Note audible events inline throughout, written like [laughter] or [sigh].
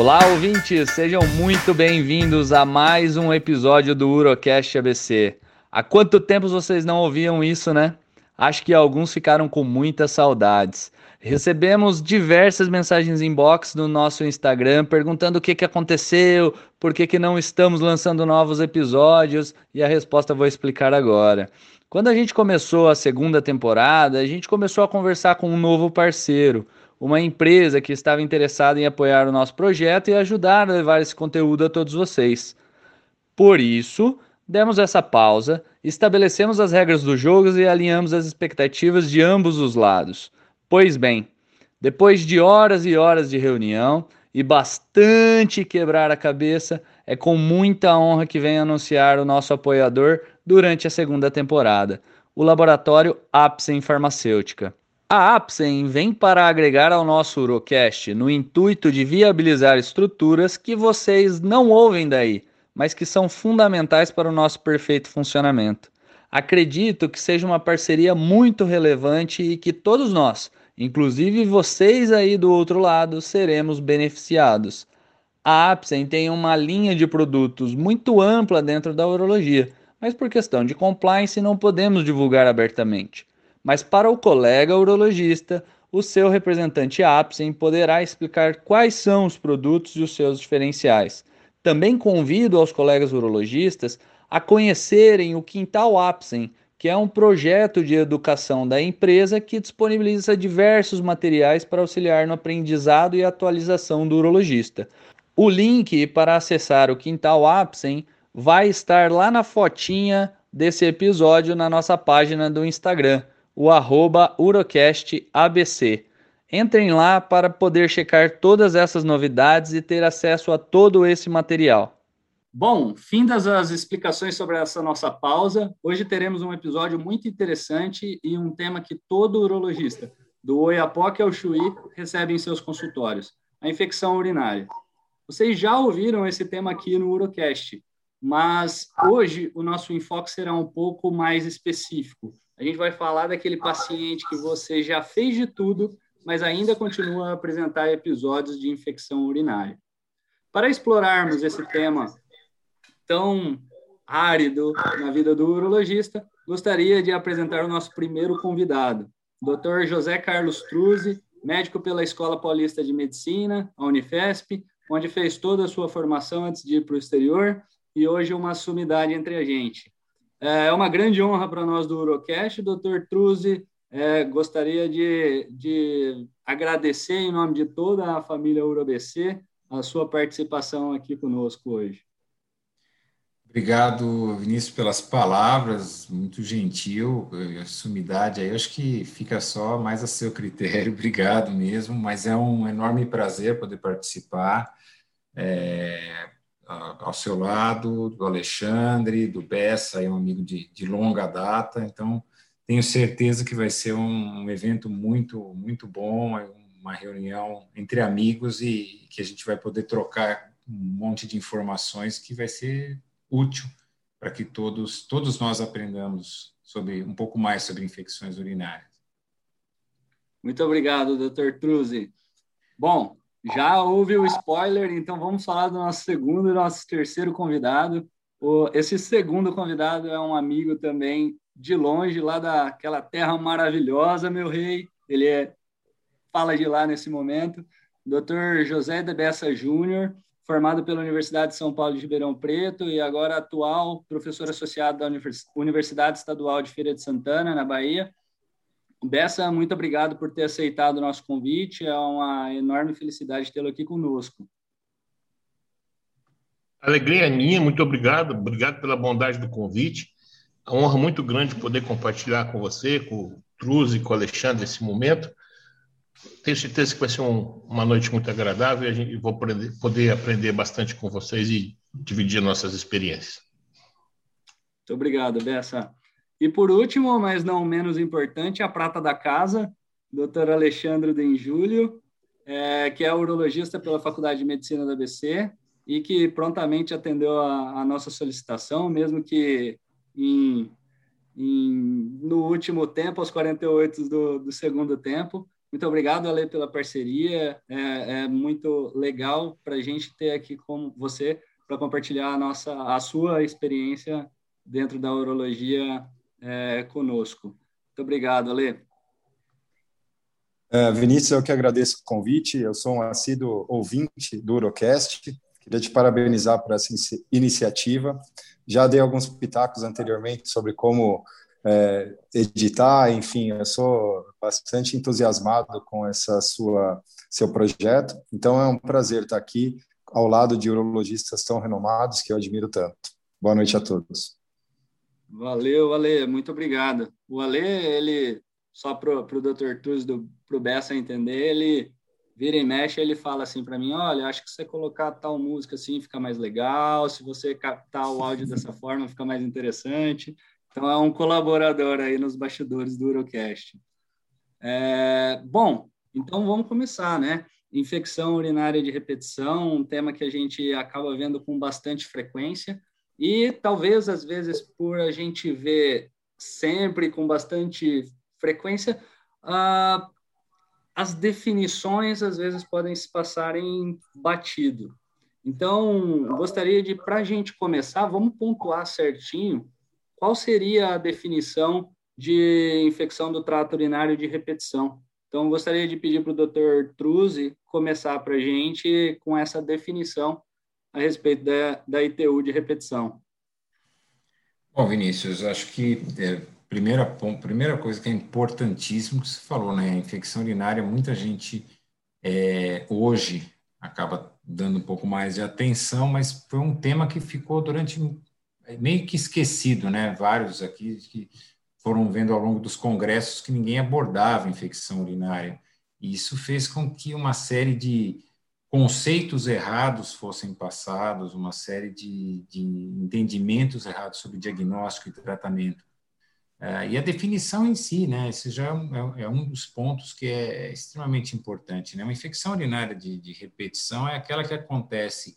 Olá, ouvintes, sejam muito bem-vindos a mais um episódio do Urocast ABC. Há quanto tempo vocês não ouviam isso, né? Acho que alguns ficaram com muitas saudades. Recebemos diversas mensagens inbox no nosso Instagram perguntando o que, que aconteceu, por que, que não estamos lançando novos episódios, e a resposta vou explicar agora. Quando a gente começou a segunda temporada, a gente começou a conversar com um novo parceiro uma empresa que estava interessada em apoiar o nosso projeto e ajudar a levar esse conteúdo a todos vocês. Por isso, demos essa pausa, estabelecemos as regras do jogo e alinhamos as expectativas de ambos os lados. Pois bem, depois de horas e horas de reunião e bastante quebrar a cabeça, é com muita honra que venho anunciar o nosso apoiador durante a segunda temporada, o laboratório Apsen Farmacêutica. A Apsen vem para agregar ao nosso Urocast no intuito de viabilizar estruturas que vocês não ouvem daí, mas que são fundamentais para o nosso perfeito funcionamento. Acredito que seja uma parceria muito relevante e que todos nós, inclusive vocês aí do outro lado, seremos beneficiados. A Apsen tem uma linha de produtos muito ampla dentro da urologia, mas por questão de compliance não podemos divulgar abertamente mas para o colega urologista, o seu representante APSEM poderá explicar quais são os produtos e os seus diferenciais. Também convido aos colegas urologistas a conhecerem o Quintal APSEM, que é um projeto de educação da empresa que disponibiliza diversos materiais para auxiliar no aprendizado e atualização do urologista. O link para acessar o Quintal APSEM vai estar lá na fotinha desse episódio na nossa página do Instagram o arroba UrocastABC. Entrem lá para poder checar todas essas novidades e ter acesso a todo esse material. Bom, findas as explicações sobre essa nossa pausa, hoje teremos um episódio muito interessante e um tema que todo urologista, do Oiapoque ao Chuí, recebe em seus consultórios, a infecção urinária. Vocês já ouviram esse tema aqui no Urocast, mas hoje o nosso enfoque será um pouco mais específico, a gente vai falar daquele paciente que você já fez de tudo, mas ainda continua a apresentar episódios de infecção urinária. Para explorarmos esse tema tão árido na vida do urologista, gostaria de apresentar o nosso primeiro convidado, Dr. José Carlos Truzzi, médico pela Escola Paulista de Medicina, a Unifesp, onde fez toda a sua formação antes de ir para o exterior e hoje uma sumidade entre a gente. É uma grande honra para nós do Urocast. Doutor Truzzi, é, gostaria de, de agradecer em nome de toda a família UroBC a sua participação aqui conosco hoje. Obrigado, Vinícius, pelas palavras, muito gentil, a sumidade aí, acho que fica só mais a seu critério, [laughs] obrigado mesmo, mas é um enorme prazer poder participar. É, ao seu lado, do Alexandre, do Bessa, é um amigo de, de longa data, então tenho certeza que vai ser um, evento muito, muito bom, é uma reunião entre amigos e que a gente vai poder trocar um monte de informações que vai ser útil para que todos, todos nós aprendamos sobre um pouco mais sobre infecções urinárias. Muito obrigado, Dr. Truzzi. Bom, já houve o spoiler, então vamos falar do nosso segundo e nosso terceiro convidado. Esse segundo convidado é um amigo também de longe, lá daquela terra maravilhosa, meu rei. Ele é, fala de lá nesse momento. Dr. José de Bessa Júnior, formado pela Universidade de São Paulo de Ribeirão Preto e agora atual professor associado da Universidade Estadual de Feira de Santana, na Bahia Bessa, muito obrigado por ter aceitado o nosso convite. É uma enorme felicidade tê-lo aqui conosco. Alegria é minha, muito obrigado. Obrigado pela bondade do convite. É uma honra muito grande poder compartilhar com você, com o Truz e com o Alexandre esse momento. Tenho certeza que vai ser um, uma noite muito agradável e a gente vou aprender, poder aprender bastante com vocês e dividir nossas experiências. Muito obrigado, Bessa. E por último, mas não menos importante, a prata da casa, Dr. Alexandre Denjúlio, é, que é urologista pela Faculdade de Medicina da ABC e que prontamente atendeu a, a nossa solicitação, mesmo que em, em, no último tempo, aos 48 do, do segundo tempo. Muito obrigado, Ale, pela parceria. É, é muito legal para a gente ter aqui com você para compartilhar a nossa, a sua experiência dentro da urologia é, conosco. Muito obrigado, Ale. É, Vinícius, eu que agradeço o convite. Eu sou um assíduo ouvinte do Urocast. Queria te parabenizar por essa iniciativa. Já dei alguns pitacos anteriormente sobre como é, editar, enfim, eu sou bastante entusiasmado com essa sua seu projeto. Então é um prazer estar aqui ao lado de urologistas tão renomados que eu admiro tanto. Boa noite a todos. Valeu, Ale, muito obrigado. O Ale, ele, só para o Dr. Tuz, para o Bessa entender, ele vira e mexe, ele fala assim para mim, olha, acho que você colocar tal música assim fica mais legal, se você captar o áudio dessa forma fica mais interessante. Então, é um colaborador aí nos bastidores do Urocast. É, bom, então vamos começar, né? Infecção urinária de repetição, um tema que a gente acaba vendo com bastante frequência e talvez, às vezes, por a gente ver sempre com bastante frequência, uh, as definições, às vezes, podem se passarem batido. Então, gostaria de, para a gente começar, vamos pontuar certinho qual seria a definição de infecção do trato urinário de repetição. Então, gostaria de pedir para o Dr. Truzzi começar para a gente com essa definição a respeito da, da ITU de repetição. Bom, Vinícius, acho que é, primeira, primeira coisa que é importantíssimo que você falou, né? A infecção urinária, muita gente é, hoje acaba dando um pouco mais de atenção, mas foi um tema que ficou durante meio que esquecido, né? Vários aqui que foram vendo ao longo dos congressos que ninguém abordava infecção urinária. E isso fez com que uma série de conceitos errados fossem passados, uma série de, de entendimentos errados sobre diagnóstico e tratamento. Uh, e a definição em si, né, esse já é um, é, é um, dos pontos que é extremamente importante. Né? Uma infecção urinária de, de repetição é aquela que acontece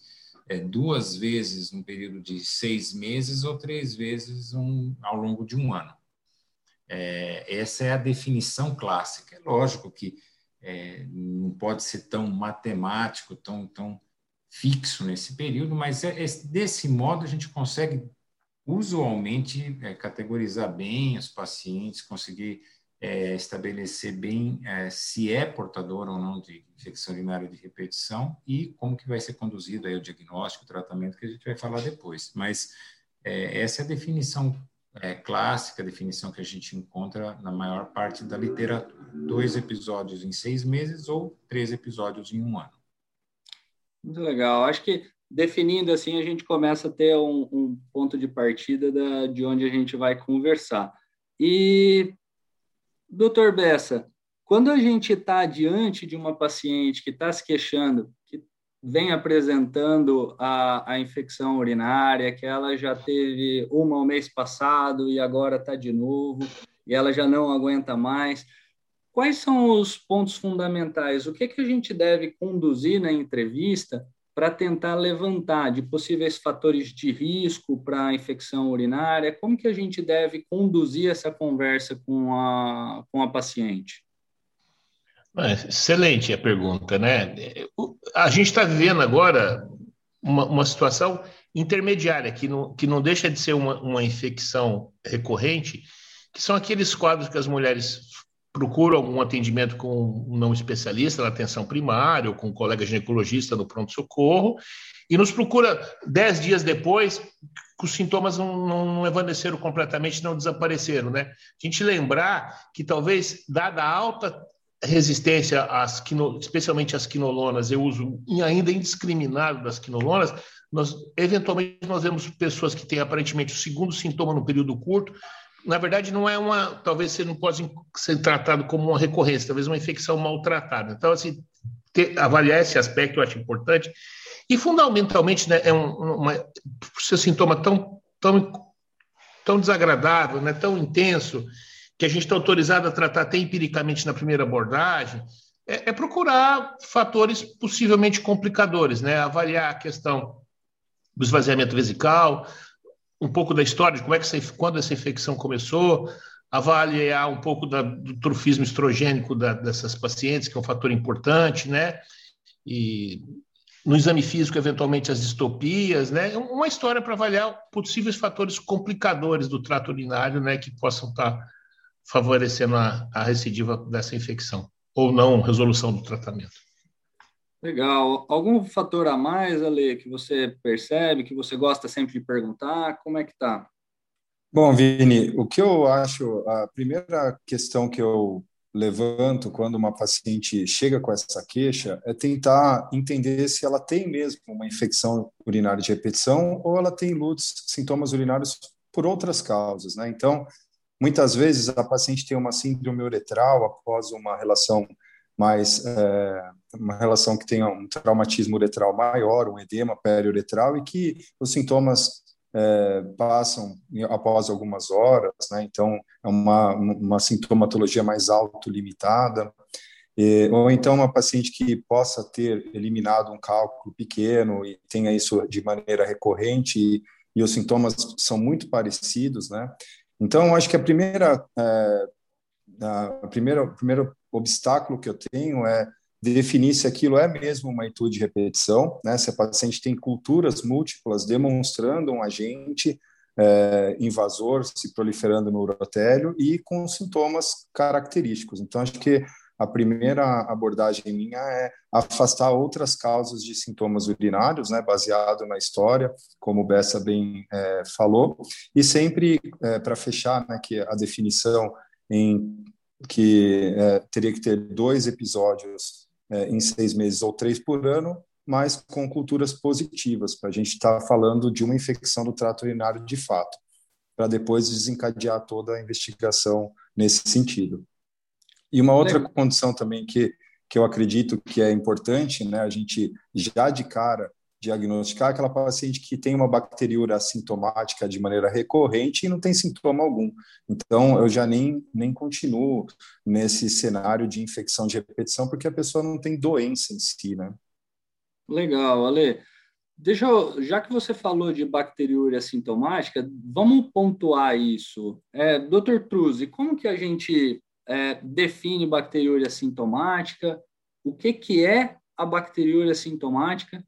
é, duas vezes no período de seis meses ou três vezes um, ao longo de um ano. É, essa é a definição clássica. É lógico que é, não pode ser tão matemático, tão, tão fixo nesse período, mas é, é, desse modo a gente consegue usualmente é, categorizar bem os pacientes, conseguir é, estabelecer bem é, se é portador ou não de infecção urinária de repetição e como que vai ser conduzido aí o diagnóstico, o tratamento, que a gente vai falar depois. Mas essa é a definição é, clássica, definição que a gente encontra na maior parte da literatura. Dois episódios em seis meses ou três episódios em um ano. Muito legal. Acho que definindo assim, a gente começa a ter um, um ponto de partida da, de onde a gente vai conversar. E, doutor Bessa, quando a gente está diante de uma paciente que está se queixando, vem apresentando a, a infecção urinária, que ela já teve uma o mês passado e agora está de novo, e ela já não aguenta mais. Quais são os pontos fundamentais? O que, que a gente deve conduzir na entrevista para tentar levantar de possíveis fatores de risco para a infecção urinária? Como que a gente deve conduzir essa conversa com a, com a paciente? Excelente a pergunta, né? A gente está vivendo agora uma, uma, situação intermediária, que não, que não deixa de ser uma, uma infecção recorrente, que são aqueles quadros que as mulheres procuram algum atendimento com um não especialista na atenção primária ou com um colega ginecologista no pronto-socorro, e nos procura dez dias depois que os sintomas não, não, não evaneceram completamente, não desapareceram, né? A gente lembrar que talvez, dada a alta resistência às quino, especialmente às quinolonas, eu uso ainda indiscriminado das quinolonas, nós eventualmente nós vemos pessoas que têm aparentemente o segundo sintoma no período curto, na verdade não é uma, talvez você não pode ser tratado como uma recorrência, talvez uma infecção maltratada. Então assim, ter, avaliar esse aspecto eu acho importante e fundamentalmente né, é um, uma, seu sintoma tão tão tão desagradável, né, tão intenso, que a gente está autorizado a tratar até empiricamente na primeira abordagem, é, é, procurar fatores possivelmente complicadores, né? Avaliar a questão do esvaziamento vesical, um pouco da história de como é que essa, quando essa infecção começou, avaliar um pouco da, do trofismo estrogênico da, dessas pacientes, que é um fator importante, né? E no exame físico, eventualmente, as distopias, né? Uma história para avaliar possíveis fatores complicadores do trato urinário, né? Que possam estar tá favorecendo a, a recidiva dessa infecção, ou não resolução do tratamento. Legal. Algum fator a mais, Ale, que você percebe, que você gosta sempre de perguntar? Como é que tá? Bom, Vini, o que eu acho, a primeira questão que eu levanto quando uma paciente chega com essa queixa é tentar entender se ela tem mesmo uma infecção urinária de repetição ou ela tem LUTs, sintomas urinários por outras causas, né? Então, muitas vezes a paciente tem uma síndrome uretral após uma relação mais é, uma relação que tenha um traumatismo uretral maior, um edema periuretral e que os sintomas é, passam após algumas horas, né? então é uma, uma sintomatologia mais autolimitada, e, ou então uma paciente que possa ter eliminado um cálculo pequeno e tenha isso de maneira recorrente e, e os sintomas são muito parecidos, né? Então, acho que a primeira, é, a primeira, o primeiro obstáculo que eu tenho é definir se aquilo é mesmo uma etude de repetição, né? se a paciente tem culturas múltiplas demonstrando um agente é, invasor se proliferando no urotélio e com sintomas característicos. Então, acho que a primeira abordagem minha é afastar outras causas de sintomas urinários, né, baseado na história, como Bessa bem é, falou, e sempre, é, para fechar, né, que a definição em que é, teria que ter dois episódios é, em seis meses ou três por ano, mas com culturas positivas, para a gente estar tá falando de uma infecção do trato urinário de fato, para depois desencadear toda a investigação nesse sentido. E uma outra Legal. condição também que, que eu acredito que é importante, né, a gente já de cara diagnosticar aquela paciente que tem uma bacteriúria assintomática de maneira recorrente e não tem sintoma algum. Então, eu já nem, nem continuo nesse cenário de infecção de repetição, porque a pessoa não tem doença em si, né? Legal, Ale. Deixa eu, já que você falou de bacteriúria assintomática, vamos pontuar isso. É, Dr. Truzzi, como que a gente é, define bacteriúria assintomática? O que, que é a bacteriúria assintomática?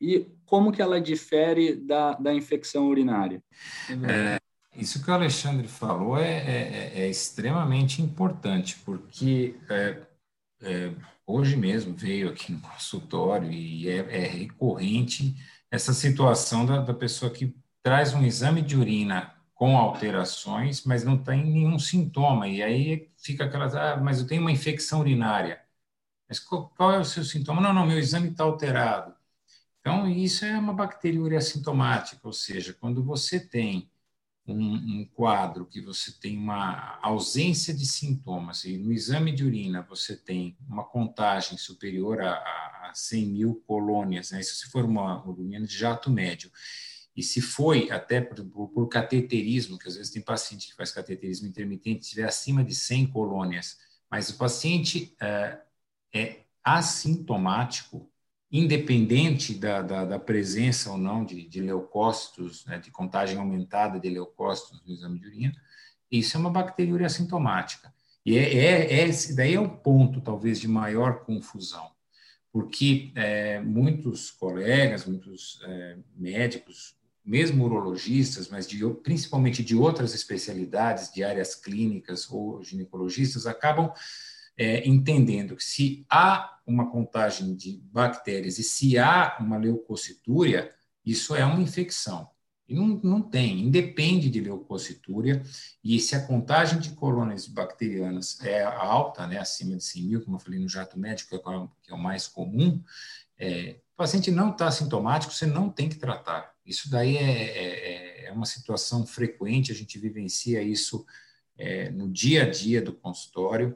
e como que ela difere da, da infecção urinária? É, isso que o Alexandre falou é, é, é extremamente importante, porque é, é, hoje mesmo veio aqui no consultório e é, é recorrente essa situação da, da pessoa que traz um exame de urina com alterações, mas não tem nenhum sintoma. E aí fica aquela, ah, mas eu tenho uma infecção urinária. Mas qual, é o seu sintoma? Não, não, meu exame está alterado. Então, isso é uma bacteriúria assintomática, ou seja, quando você tem um, um, quadro que você tem uma ausência de sintomas, e no exame de urina você tem uma contagem superior a, a 100 mil colônias, né? isso se for uma urina de jato médio, e se foi até por, por, cateterismo, que às vezes tem paciente que faz cateterismo intermitente, estiver acima de 100 colônias, mas o paciente uh, é assintomático, independente da, da, da, presença ou não de, de leucócitos, né, de contagem aumentada de leucócitos no exame de urina, isso é uma bacteriúria assintomática. E é, é, é, esse daí é o ponto, talvez, de maior confusão, porque é, muitos colegas, muitos é, médicos, mesmo urologistas, mas de, principalmente de outras especialidades, de áreas clínicas ou ginecologistas, acabam é, entendendo que se há uma contagem de bactérias e se há uma leucocitúria, isso é uma infecção. E não, não tem, independe de leucocitúria, e se a contagem de colônias bacterianas é alta, né, acima de 100 mil, como eu falei no jato médico, que é o mais comum, é, o paciente não está sintomático, você não tem que tratar. Isso daí é, é, é uma situação frequente, a gente vivencia isso é, no dia a dia do consultório,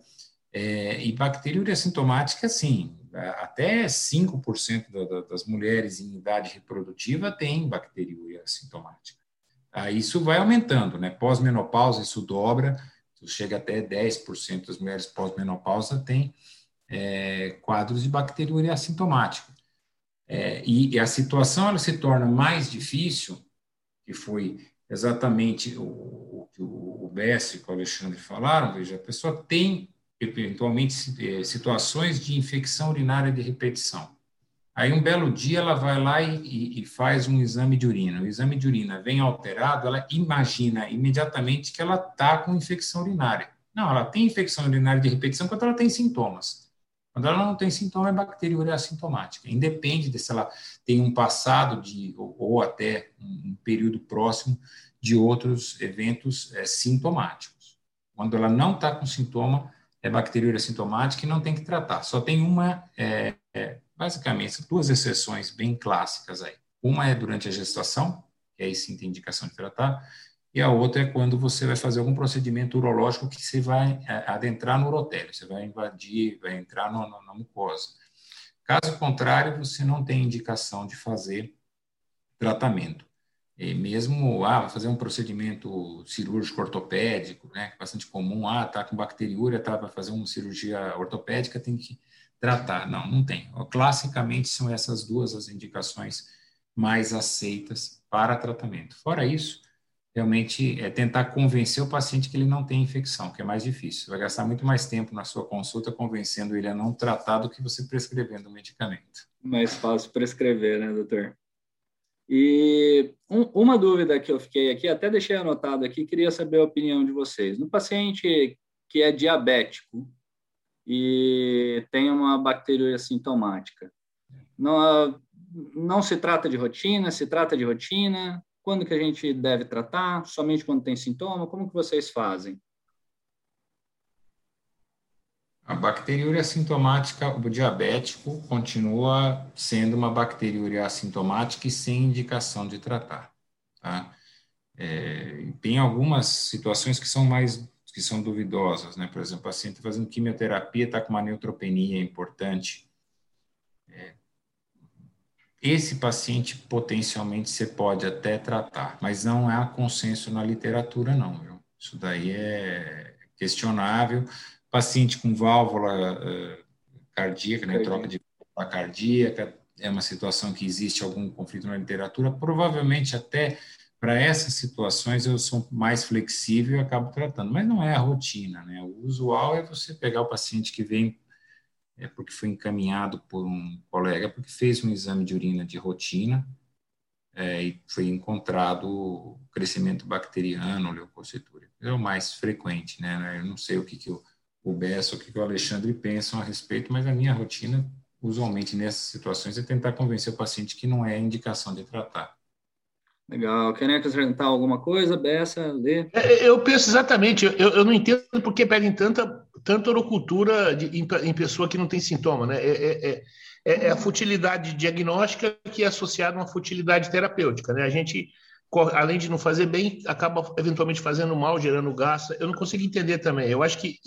é, e bacteriúria sintomática, sim, até 5% da, da, das mulheres em idade reprodutiva têm bacteriúria sintomática. Aí isso vai aumentando, né? Pós-menopausa, isso dobra, chega até 10% das mulheres pós-menopausa têm é, quadros de bacteriúria assintomática. É, e, e, a situação ela se torna mais difícil, que foi exatamente o, que o, o Bess e o Alexandre falaram, veja, a pessoa tem eventualmente eh, situações de infecção urinária de repetição. Aí um belo dia ela vai lá e, e, faz um exame de urina. O exame de urina vem alterado, ela imagina imediatamente que ela está com infecção urinária. Não, ela tem infecção urinária de repetição quando ela tem sintomas. Quando ela não tem sintoma, é bacteriúria assintomática. Independe de se ela tem um passado de, ou, ou até um, período próximo de outros eventos é, sintomáticos. Quando ela não está com sintoma, é bacteriúria assintomática e não tem que tratar. Só tem uma, é, é, basicamente, duas exceções bem clássicas aí. Uma é durante a gestação, que aí sim tem indicação de tratar, e a outra é quando você vai fazer algum procedimento urológico que você vai é, adentrar no urotélio, você vai invadir, vai entrar no, no, na mucosa. Caso contrário, você não tem indicação de fazer tratamento. E mesmo, ah, fazer um procedimento cirúrgico ortopédico, né, bastante comum, ah, tá com bacteriúria, tá, vai fazer uma cirurgia ortopédica, tem que tratar. Não, não tem. Classicamente, são essas duas as indicações mais aceitas para tratamento. Fora isso, realmente é tentar convencer o paciente que ele não tem infecção, que é mais difícil. Vai gastar muito mais tempo na sua consulta convencendo ele a não tratar do que você prescrevendo o medicamento. Mais fácil prescrever, né, doutor? E um, uma dúvida que eu fiquei aqui, até deixei anotado aqui, queria saber a opinião de vocês. No paciente que é diabético e tem uma bacteriúria sintomática, não, não se trata de rotina, se trata de rotina, quando que a gente deve tratar? Somente quando tem sintoma? Como que vocês fazem? A bacteriúria assintomática, o diabético continua sendo uma bacteriúria assintomática e sem indicação de tratar. Tá? É, tem algumas situações que são mais que são duvidosas, né? Por exemplo, o paciente fazendo quimioterapia está com uma neutropenia importante, esse paciente potencialmente você pode até tratar, mas não há consenso na literatura, não. Viu? Isso daí é questionável. Paciente com válvula uh, cardíaca, né, troca de válvula cardíaca, é uma situação que existe algum conflito na literatura. Provavelmente até para essas situações eu sou mais flexível e acabo tratando, mas não é a rotina, né? O usual é você pegar o paciente que vem é porque foi encaminhado por um colega, porque fez um exame de urina de rotina é, e foi encontrado crescimento bacteriano, leucocitúria. É o mais frequente, né? Eu não sei o que, que o, o Bessa, o que, que o Alexandre pensam a respeito, mas a minha rotina, usualmente nessas situações, é tentar convencer o paciente que não é indicação de tratar. Legal. Querem acrescentar alguma coisa, Bessa, Lê? É, eu penso exatamente. Eu, eu não entendo por que pedem tanta, tanta orocultura de, em, em, pessoa que não tem sintoma. Né? É, é, é, é, a futilidade diagnóstica que é associada a uma futilidade terapêutica. Né? A gente, além de não fazer bem, acaba eventualmente fazendo mal, gerando gasto. Eu não consigo entender também. Eu acho que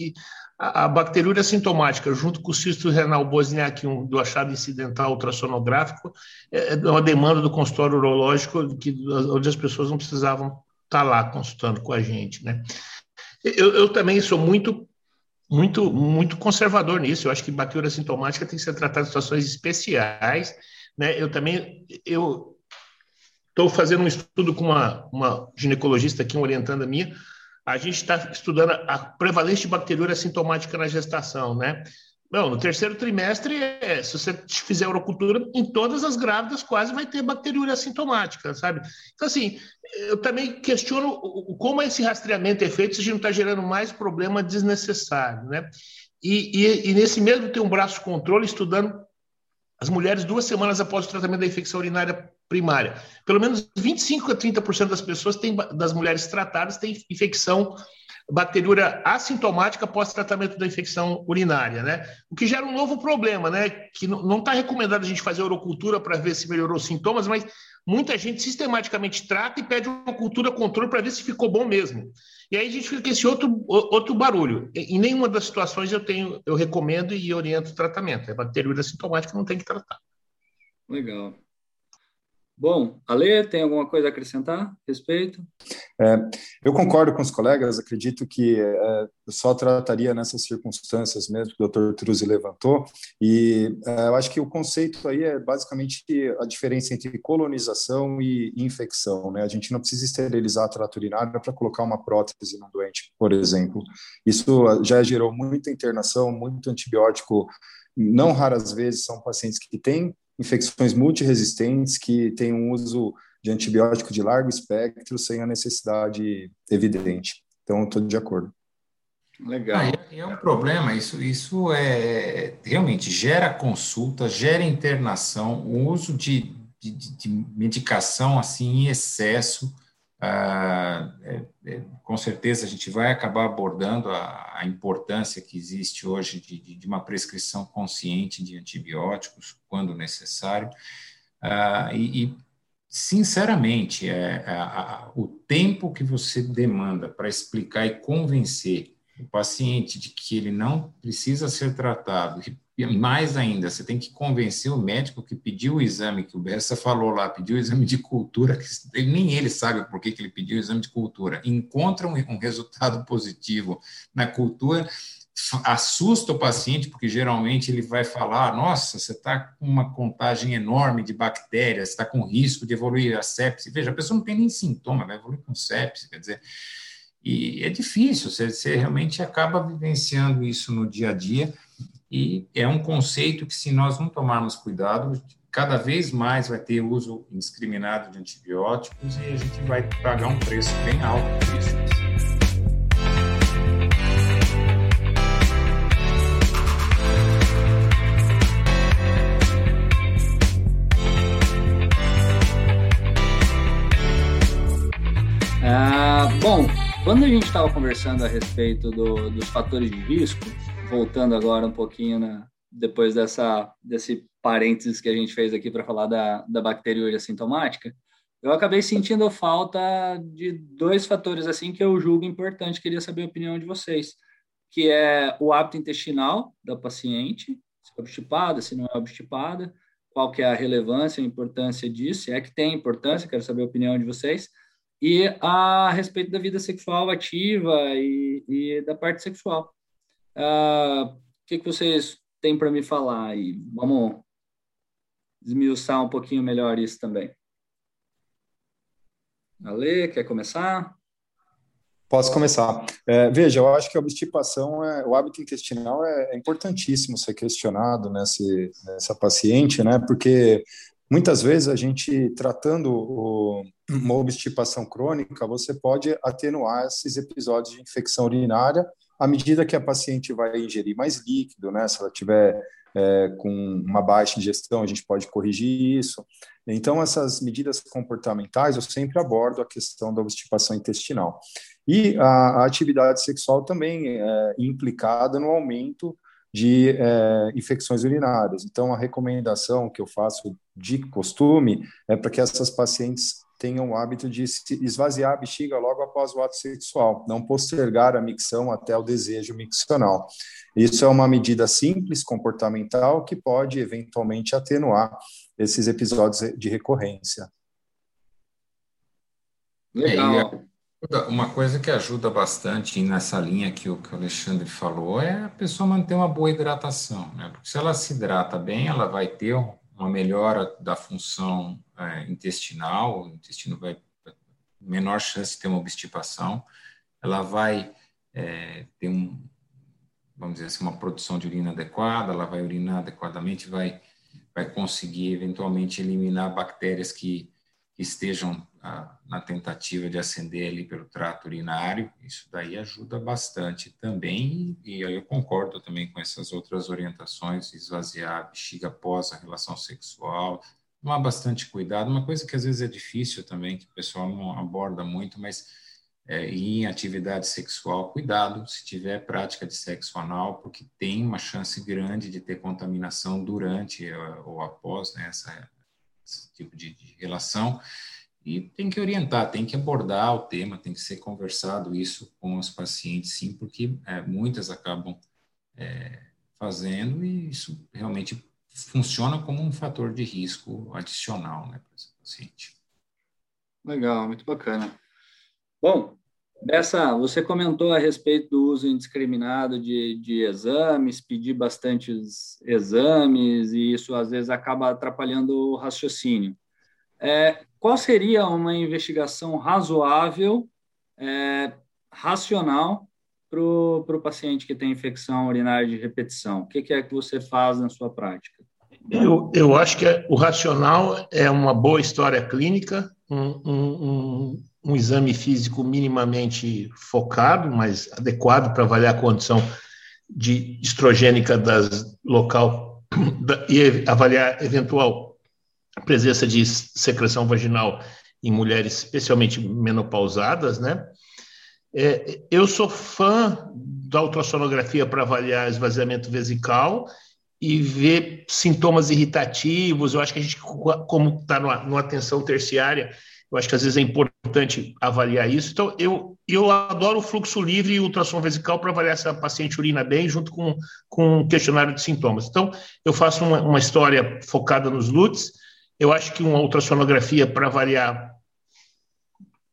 a, bacteriúria sintomática, junto com o cisto renal Bosniak, um, do achado incidental ultrassonográfico, é, é uma demanda do consultório urológico que, onde as pessoas não precisavam estar tá lá consultando com a gente, né? Eu, eu também sou muito muito muito conservador nisso. Eu acho que bacteriúria sintomática tem que ser tratada em situações especiais, né? Eu também eu estou fazendo um estudo com uma, uma ginecologista aqui, uma orientanda minha, a gente está estudando a prevalência de bacteriúria sintomática na gestação, né? Não, no terceiro trimestre, é, se você fizer urocultura, em todas as grávidas quase vai ter bacteriúria sintomática, sabe? Então, assim, eu também questiono como esse rastreamento é feito se a gente não está gerando mais problema desnecessário, né? E, e, e, nesse mesmo tem um braço controle estudando as mulheres duas semanas após o tratamento da infecção urinária primária. Pelo menos 25 a 30% das pessoas têm, das mulheres tratadas têm infecção bacteriúria assintomática após tratamento da infecção urinária, né? O que gera um novo problema, né? Que não está recomendado a gente fazer urocultura para ver se melhorou os sintomas, mas muita gente sistematicamente trata e pede uma cultura controle para ver se ficou bom mesmo. E aí a gente fica com esse outro, outro barulho. Em nenhuma das situações eu tenho, eu recomendo e oriento o tratamento. A bacteriúria assintomática não tem que tratar. Legal. Bom, Ale, tem alguma coisa a acrescentar a respeito? É, eu concordo com os colegas, acredito que é, só trataria nessas circunstâncias mesmo que o Dr. Truzzi levantou, e é, eu acho que o conceito aí é basicamente a diferença entre colonização e infecção. Né? A gente não precisa esterilizar a trato urinário para colocar uma prótese no doente, por exemplo. Isso já gerou muita internação, muito antibiótico não raras vezes são pacientes que têm infecções multiresistentes que têm um uso de antibiótico de largo espectro sem a necessidade evidente. Então, estou de acordo. Legal. Ah, é, é um problema, isso, isso é realmente gera consulta, gera internação, o uso de, de, de medicação assim em excesso com certeza a gente vai acabar abordando a, importância que existe hoje de, uma prescrição consciente de antibióticos quando necessário. Ah, e, sinceramente, é, o tempo que você demanda para explicar e convencer o paciente de que ele não precisa ser tratado e mais ainda, você tem que convencer o médico que pediu o exame, que o Bessa falou lá, pediu o exame de cultura, que [laughs] nem ele sabe por que, que ele pediu o exame de cultura. Encontra um, um resultado positivo na cultura, assusta o paciente, porque geralmente ele vai falar: nossa, você está com uma contagem enorme de bactérias, está com risco de evoluir a sepse. Veja, a pessoa não tem nem sintoma, vai evoluir com sepse, quer dizer. E é difícil, você, você realmente acaba vivenciando isso no dia a dia e é um conceito que, se nós não tomarmos cuidado, cada vez mais vai ter uso indiscriminado de antibióticos e a gente vai pagar um preço bem alto por isso. Ah, bom, quando a gente estava conversando a respeito do, dos fatores de risco, voltando agora um pouquinho na, depois dessa, desse parênteses que a gente fez aqui para falar da, da bacteriúria sintomática, eu acabei sentindo falta de dois fatores assim que eu julgo importante, queria saber a opinião de vocês, que é o hábito intestinal da paciente, se é obstipada, se não é obstipada, qual que é a relevância, a importância disso, se é que tem importância, quero saber a opinião de vocês, e a respeito da vida sexual ativa e, e da parte sexual. Uh, o que, que vocês têm para me falar aí? Vamos desmiuçar um pouquinho melhor isso também. Ale, quer começar? Posso começar. É, veja, eu acho que a obstipação, é, o hábito intestinal é, é importantíssimo ser questionado nesse, nessa paciente, né? Porque muitas vezes a gente tratando o, uma obstipação crônica, você pode atenuar esses episódios de infecção urinária à medida que a paciente vai ingerir mais líquido, né? Se ela tiver é, com uma baixa ingestão, a gente pode corrigir isso. Então, essas medidas comportamentais, eu sempre abordo a questão da obstipação intestinal. E a, a atividade sexual também é implicada no aumento de é, infecções urinárias. Então, a recomendação que eu faço de costume é para que essas pacientes tenham o hábito de esvaziar a bexiga logo após o ato sexual, não postergar a micção até o desejo miccional. Isso é uma medida simples, comportamental, que pode eventualmente atenuar esses episódios de recorrência. Legal. É, uma coisa que ajuda bastante nessa linha que o, que o Alexandre falou é a pessoa manter uma boa hidratação, né? Porque se ela se hidrata bem, ela vai ter uma melhora da função é, intestinal, o intestino vai menor chance de ter uma obstipação, ela vai é, ter um, vamos dizer assim, uma produção de urina adequada, ela vai urinar adequadamente, vai, vai conseguir eventualmente eliminar bactérias que, que estejam ah, na tentativa de ascender ali pelo trato urinário, isso daí ajuda bastante também, e aí eu concordo também com essas outras orientações, esvaziar a bexiga após a relação sexual, tomar bastante cuidado, uma coisa que às vezes é difícil também, que o pessoal não aborda muito, mas é, em atividade sexual, cuidado se tiver prática de sexo anal, porque tem uma chance grande de ter contaminação durante ou após né, essa, esse tipo de, de relação, e tem que orientar, tem que abordar o tema, tem que ser conversado isso com os pacientes, sim, porque é, muitas acabam é, fazendo e isso realmente funciona como um fator de risco adicional, né, para esse paciente. Legal, muito bacana. Bom, Bessa, você comentou a respeito do uso indiscriminado de, de exames, pedir bastantes exames, e isso às vezes acaba atrapalhando o raciocínio. É, qual seria uma investigação razoável, é, racional, para o paciente que tem infecção urinária de repetição? O que, que é que você faz na sua prática? Eu, eu acho que o racional é uma boa história clínica, um, um, um exame físico minimamente focado, mas adequado para avaliar a condição de estrogênica das local da, e avaliar eventual presença de secreção vaginal em mulheres especialmente menopausadas, né? É, eu sou fã da ultrassonografia para avaliar esvaziamento vesical e ver sintomas irritativos. Eu acho que a gente, como está numa, numa atenção terciária, eu acho que às vezes é importante avaliar isso. Então, eu, eu adoro o fluxo livre e ultrassom vesical para avaliar se a paciente urina bem, junto com, com um questionário de sintomas. Então, eu faço uma, uma história focada nos LUTs. Eu acho que uma ultrassonografia para avaliar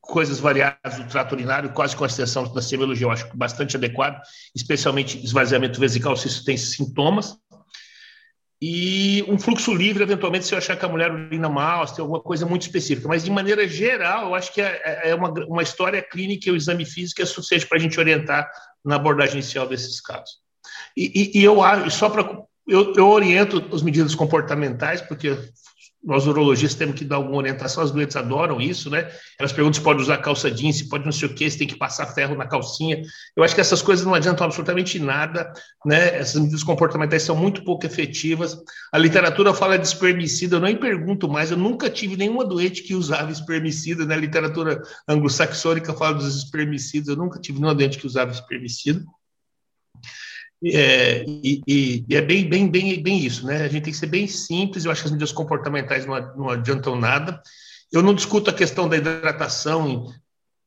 coisas variadas do trato urinário, quase com exceção da semiologia, eu acho bastante adequado, especialmente esvaziamento vesical, se isso tem sintomas e um fluxo livre, eventualmente, se eu achar que a mulher urina mal, se tem alguma coisa muito específica. Mas, de maneira geral, eu acho que é, é, é uma, uma história clínica e o exame físico é suficiente para a gente orientar na abordagem inicial desses casos. E, e, e eu só para. Eu, eu oriento as medidas comportamentais, porque nós urologistas temos que dar alguma orientação, as doentes adoram isso, né? Elas perguntam se pode usar calça jeans, se pode não sei o quê, se tem que passar ferro na calcinha. Eu acho que essas coisas não adiantam absolutamente nada, né? Essas medidas comportamentais são muito pouco efetivas. A literatura fala de espermicida, eu nem pergunto mais, eu nunca tive nenhuma doente que usava espermicida, né? A literatura anglo-saxônica fala dos espermicidas, eu nunca tive nenhuma doente que usava espermicida. É, e, e, é bem, bem, bem, bem isso, né? A gente tem que ser bem simples. Eu acho que as medidas comportamentais não, não adiantam nada. Eu não discuto a questão da hidratação,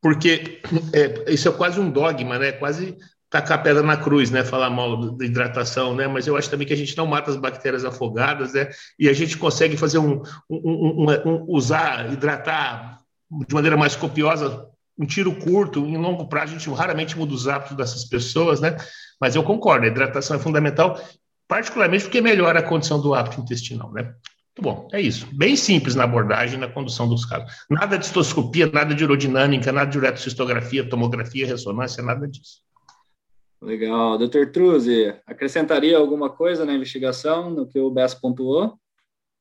porque é, isso é quase um dogma, né? Quase tacar pedra na cruz, né? Falar mal da hidratação, né? Mas eu acho também que a gente não mata as bactérias afogadas, né? E a gente consegue fazer um, um, um, um usar, hidratar de maneira mais copiosa um tiro curto, em longo prazo, a gente raramente muda os hábitos dessas pessoas, né? Mas eu concordo, a hidratação é fundamental, particularmente porque melhora a condição do hábito intestinal, né? Muito bom, é isso. Bem simples na abordagem na condução dos casos. Nada de histoscopia, nada de urodinâmica, nada de uretocistografia, tomografia, ressonância, nada disso. Legal. Doutor Truze, acrescentaria alguma coisa na investigação, no que o Bess pontuou?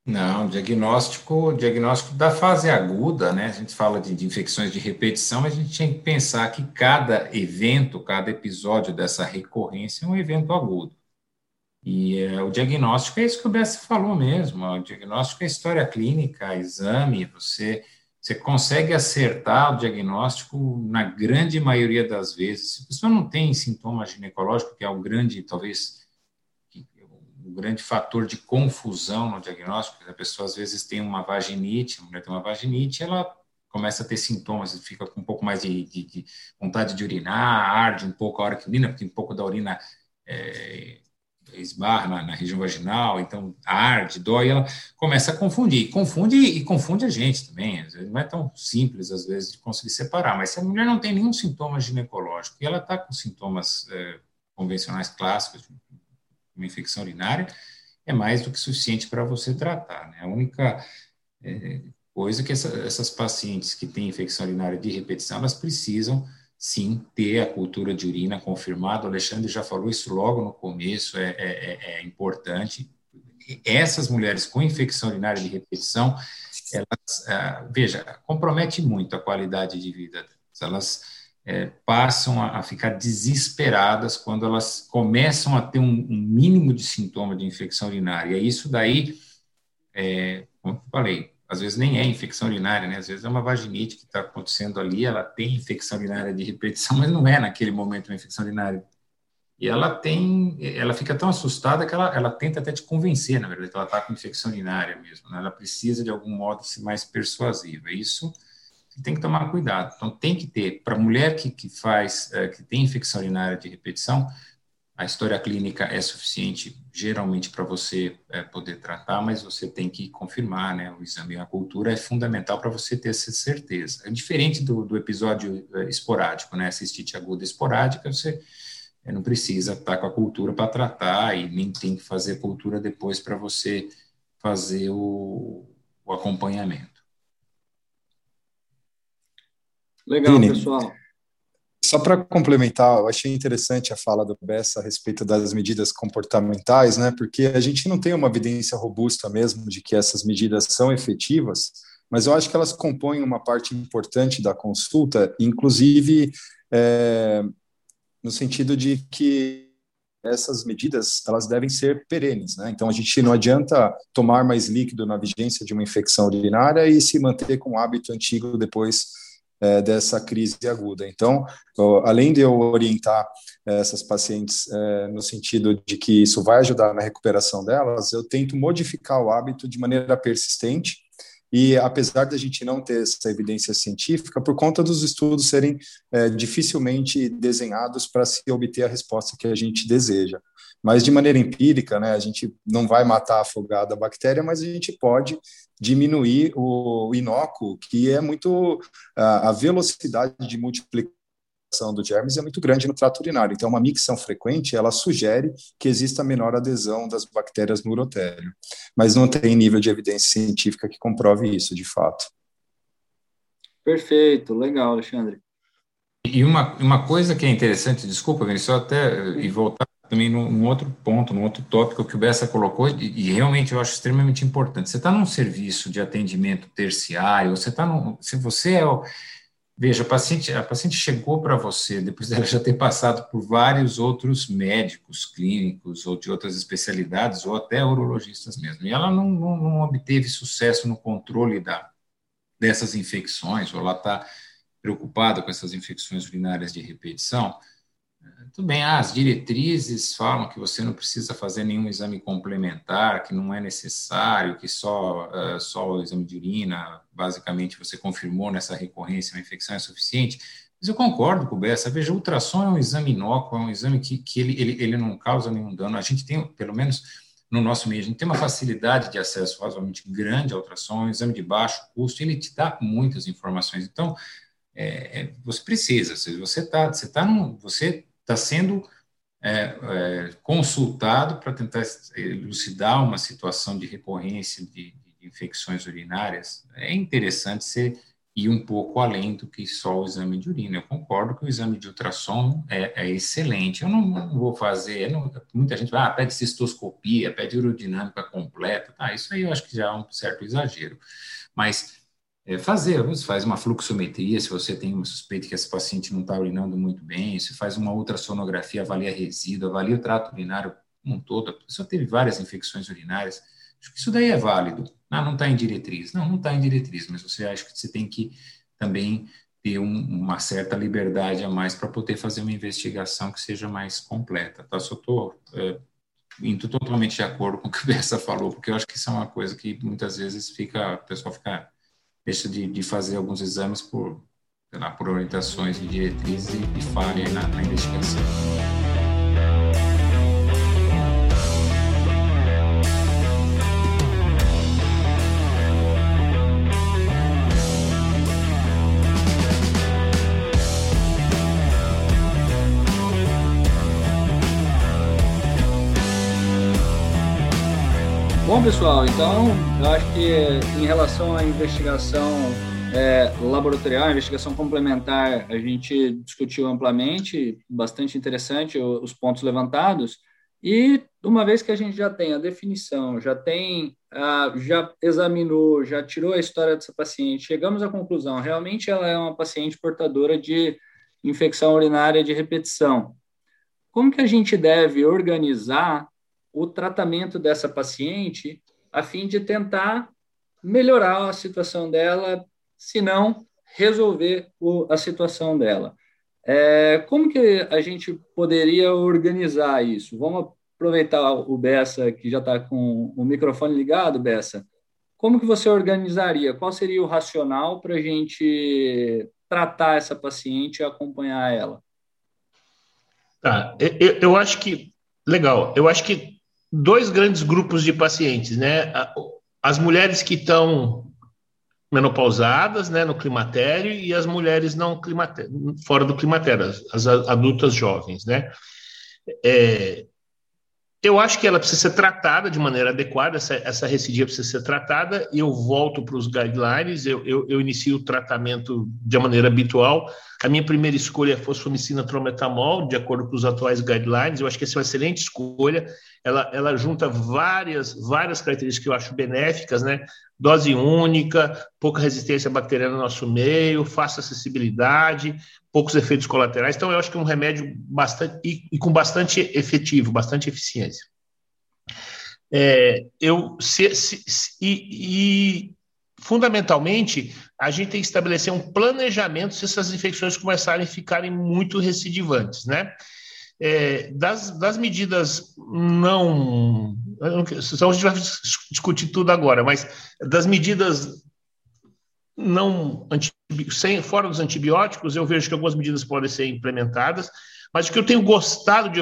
Não, diagnóstico, diagnóstico da fase aguda, né? A gente fala de, de, infecções de repetição, a gente tem que pensar que cada evento, cada episódio dessa recorrência é um evento agudo. E é, o diagnóstico é isso que o Bessa falou mesmo. O diagnóstico é história clínica, exame, você, você consegue acertar o diagnóstico na grande maioria das vezes. Se a pessoa não tem sintoma ginecológico, que é o grande, talvez grande fator de confusão no diagnóstico, a pessoa às vezes tem uma vaginite, a mulher tem uma vaginite, ela começa a ter sintomas, fica com um pouco mais de, de, de vontade de urinar, arde um pouco a hora que urina, porque um pouco da urina é, esbarra na, na, região vaginal, então arde, dói, ela começa a confundir, confunde e confunde a gente também, não é tão simples às vezes de conseguir separar, mas se a mulher não tem nenhum sintoma ginecológico e ela está com sintomas é, convencionais clássicos, uma infecção urinária, é mais do que suficiente para você tratar. Né? A única é, coisa que essa, essas pacientes que têm infecção urinária de repetição, elas precisam sim ter a cultura de urina confirmada. O Alexandre já falou isso logo no começo, é, é, é, é importante. Essas mulheres com infecção urinária de repetição, elas, ah, veja, compromete muito a qualidade de vida delas. Elas é, passam a, a, ficar desesperadas quando elas começam a ter um, um, mínimo de sintoma de infecção urinária. E isso daí, é, como eu falei, às vezes nem é infecção urinária, né? Às vezes é uma vaginite que está acontecendo ali, ela tem infecção urinária de repetição, [laughs] mas não é naquele momento uma infecção urinária. E ela tem, ela fica tão assustada que ela, ela tenta até te convencer, na verdade, que ela está com infecção urinária mesmo. Né? Ela precisa, de algum modo, ser mais persuasiva. Isso tem que tomar cuidado. Então, tem que ter, para mulher que, que faz, é, que tem infecção urinária de repetição, a história clínica é suficiente, geralmente, para você é, poder tratar, mas você tem que confirmar, né? O exame a cultura é fundamental para você ter essa certeza. É diferente do, do episódio é, esporádico, né? Cistite aguda esporádica, você não precisa estar com a cultura para tratar e nem tem que fazer cultura depois para você fazer o, o acompanhamento. Legal, Vini. pessoal. Só para complementar, eu achei interessante a fala do Bessa a respeito das medidas comportamentais, né? Porque a gente não tem uma evidência robusta mesmo de que essas medidas são efetivas, mas eu acho que elas compõem uma parte importante da consulta, inclusive é, no sentido de que essas medidas elas devem ser perenes, né? Então a gente não adianta tomar mais líquido na vigência de uma infecção urinária e se manter com o hábito antigo depois é, dessa crise aguda. Então, além de eu orientar é, essas pacientes é, no sentido de que isso vai ajudar na recuperação delas, eu tento modificar o hábito de maneira persistente. E apesar da gente não ter essa evidência científica, por conta dos estudos serem é, dificilmente desenhados para se obter a resposta que a gente deseja. Mas de maneira empírica, né, a gente não vai matar afogada a bactéria, mas a gente pode diminuir o inócuo, que é muito a velocidade de multiplicação do germes é muito grande no trato urinário. Então, uma micção frequente, ela sugere que exista menor adesão das bactérias no urotélio, mas não tem nível de evidência científica que comprove isso, de fato. Perfeito, legal, Alexandre. E uma, uma coisa que é interessante, desculpa, Vinícius, só até e voltar também num, num, outro ponto, num outro tópico que o Bessa colocou, e, e realmente eu acho extremamente importante. Você está num serviço de atendimento terciário, você está. Se você é o. Veja, a paciente, a paciente chegou para você depois [laughs] dela já ter passado por vários outros médicos clínicos ou de outras especialidades, ou até urologistas mesmo, e ela não, não, não obteve sucesso no controle da, dessas infecções, ou ela está preocupada com essas infecções urinárias de repetição tudo bem, as diretrizes falam que você não precisa fazer nenhum exame complementar, que não é necessário, que só, uh, só o exame de urina, basicamente, você confirmou nessa recorrência, uma infecção é suficiente. Mas eu concordo com o Bessa. Veja, ultrassom é um exame inócuo, é um exame que, que ele, ele, ele não causa nenhum dano. A gente tem, pelo menos no nosso meio, a gente tem uma facilidade de acesso razoavelmente grande ao ultrassom, é um exame de baixo custo, ele te dá muitas informações. Então, é, é, você precisa, você está você tá num, você está sendo é, é, consultado para tentar elucidar uma situação de recorrência de, de, infecções urinárias, é interessante você ir um pouco além do que só o exame de urina. Eu concordo que o exame de ultrassom é, é excelente. Eu não, não vou fazer, não, muita gente vai, ah, pede cistoscopia, pede urodinâmica completa, tá, isso aí eu acho que já é um certo exagero. Mas é, fazer, você faz uma fluxometria, se você tem uma suspeita que esse paciente não está urinando muito bem, se faz uma ultrassonografia, avalia resíduo, avalia o trato urinário como um todo, a pessoa teve várias infecções urinárias, acho que isso daí é válido. Ah, não está em diretriz. Não, não está em diretriz, mas você acha que você tem que também ter um, uma certa liberdade a mais para poder fazer uma investigação que seja mais completa, tá? Só estou é, indo totalmente de acordo com o que o Bessa falou, porque eu acho que isso é uma coisa que muitas vezes fica, o pessoal fica deixa de, de fazer alguns exames por, lá, por orientações de diretrizes e, e falha na, na investigação. Pessoal, então eu acho que em relação à investigação é, laboratorial, investigação complementar, a gente discutiu amplamente, bastante interessante os pontos levantados. E uma vez que a gente já tem a definição, já tem, já examinou, já tirou a história dessa paciente, chegamos à conclusão, realmente ela é uma paciente portadora de infecção urinária de repetição. Como que a gente deve organizar o tratamento dessa paciente a fim de tentar melhorar a situação dela, se não resolver o, a situação dela. É, como que a gente poderia organizar isso? Vamos aproveitar o Bessa, que já está com o microfone ligado, Bessa. Como que você organizaria? Qual seria o racional para a gente tratar essa paciente e acompanhar ela? Tá, eu, eu acho que Legal. Eu acho que dois grandes grupos de pacientes, né? As mulheres que estão menopausadas, né, no climatério, e as mulheres não climatério, fora do climatério, as adultas jovens, né? É, eu acho que ela precisa ser tratada de maneira adequada, essa, essa recidiva precisa ser tratada, e eu volto para os guidelines, eu, eu, eu, inicio o tratamento de maneira habitual. A minha primeira escolha é fosfomicina trometamol, de acordo com os atuais guidelines, eu acho que essa é uma excelente escolha, ela, ela junta várias, várias características que eu acho benéficas, né? Dose única, pouca resistência bacteriana no nosso meio, fácil acessibilidade, poucos efeitos colaterais. Então, eu acho que é um remédio bastante e, e com bastante efetivo, bastante eficiência. É, eu se, se, se, e, e, fundamentalmente a gente tem que estabelecer um planejamento se essas infecções começarem a ficarem muito recidivantes, né? É, das, das medidas não, a gente vai discutir tudo agora, mas das medidas não sem, fora dos antibióticos, eu vejo que algumas medidas podem ser implementadas, mas o que eu tenho gostado de,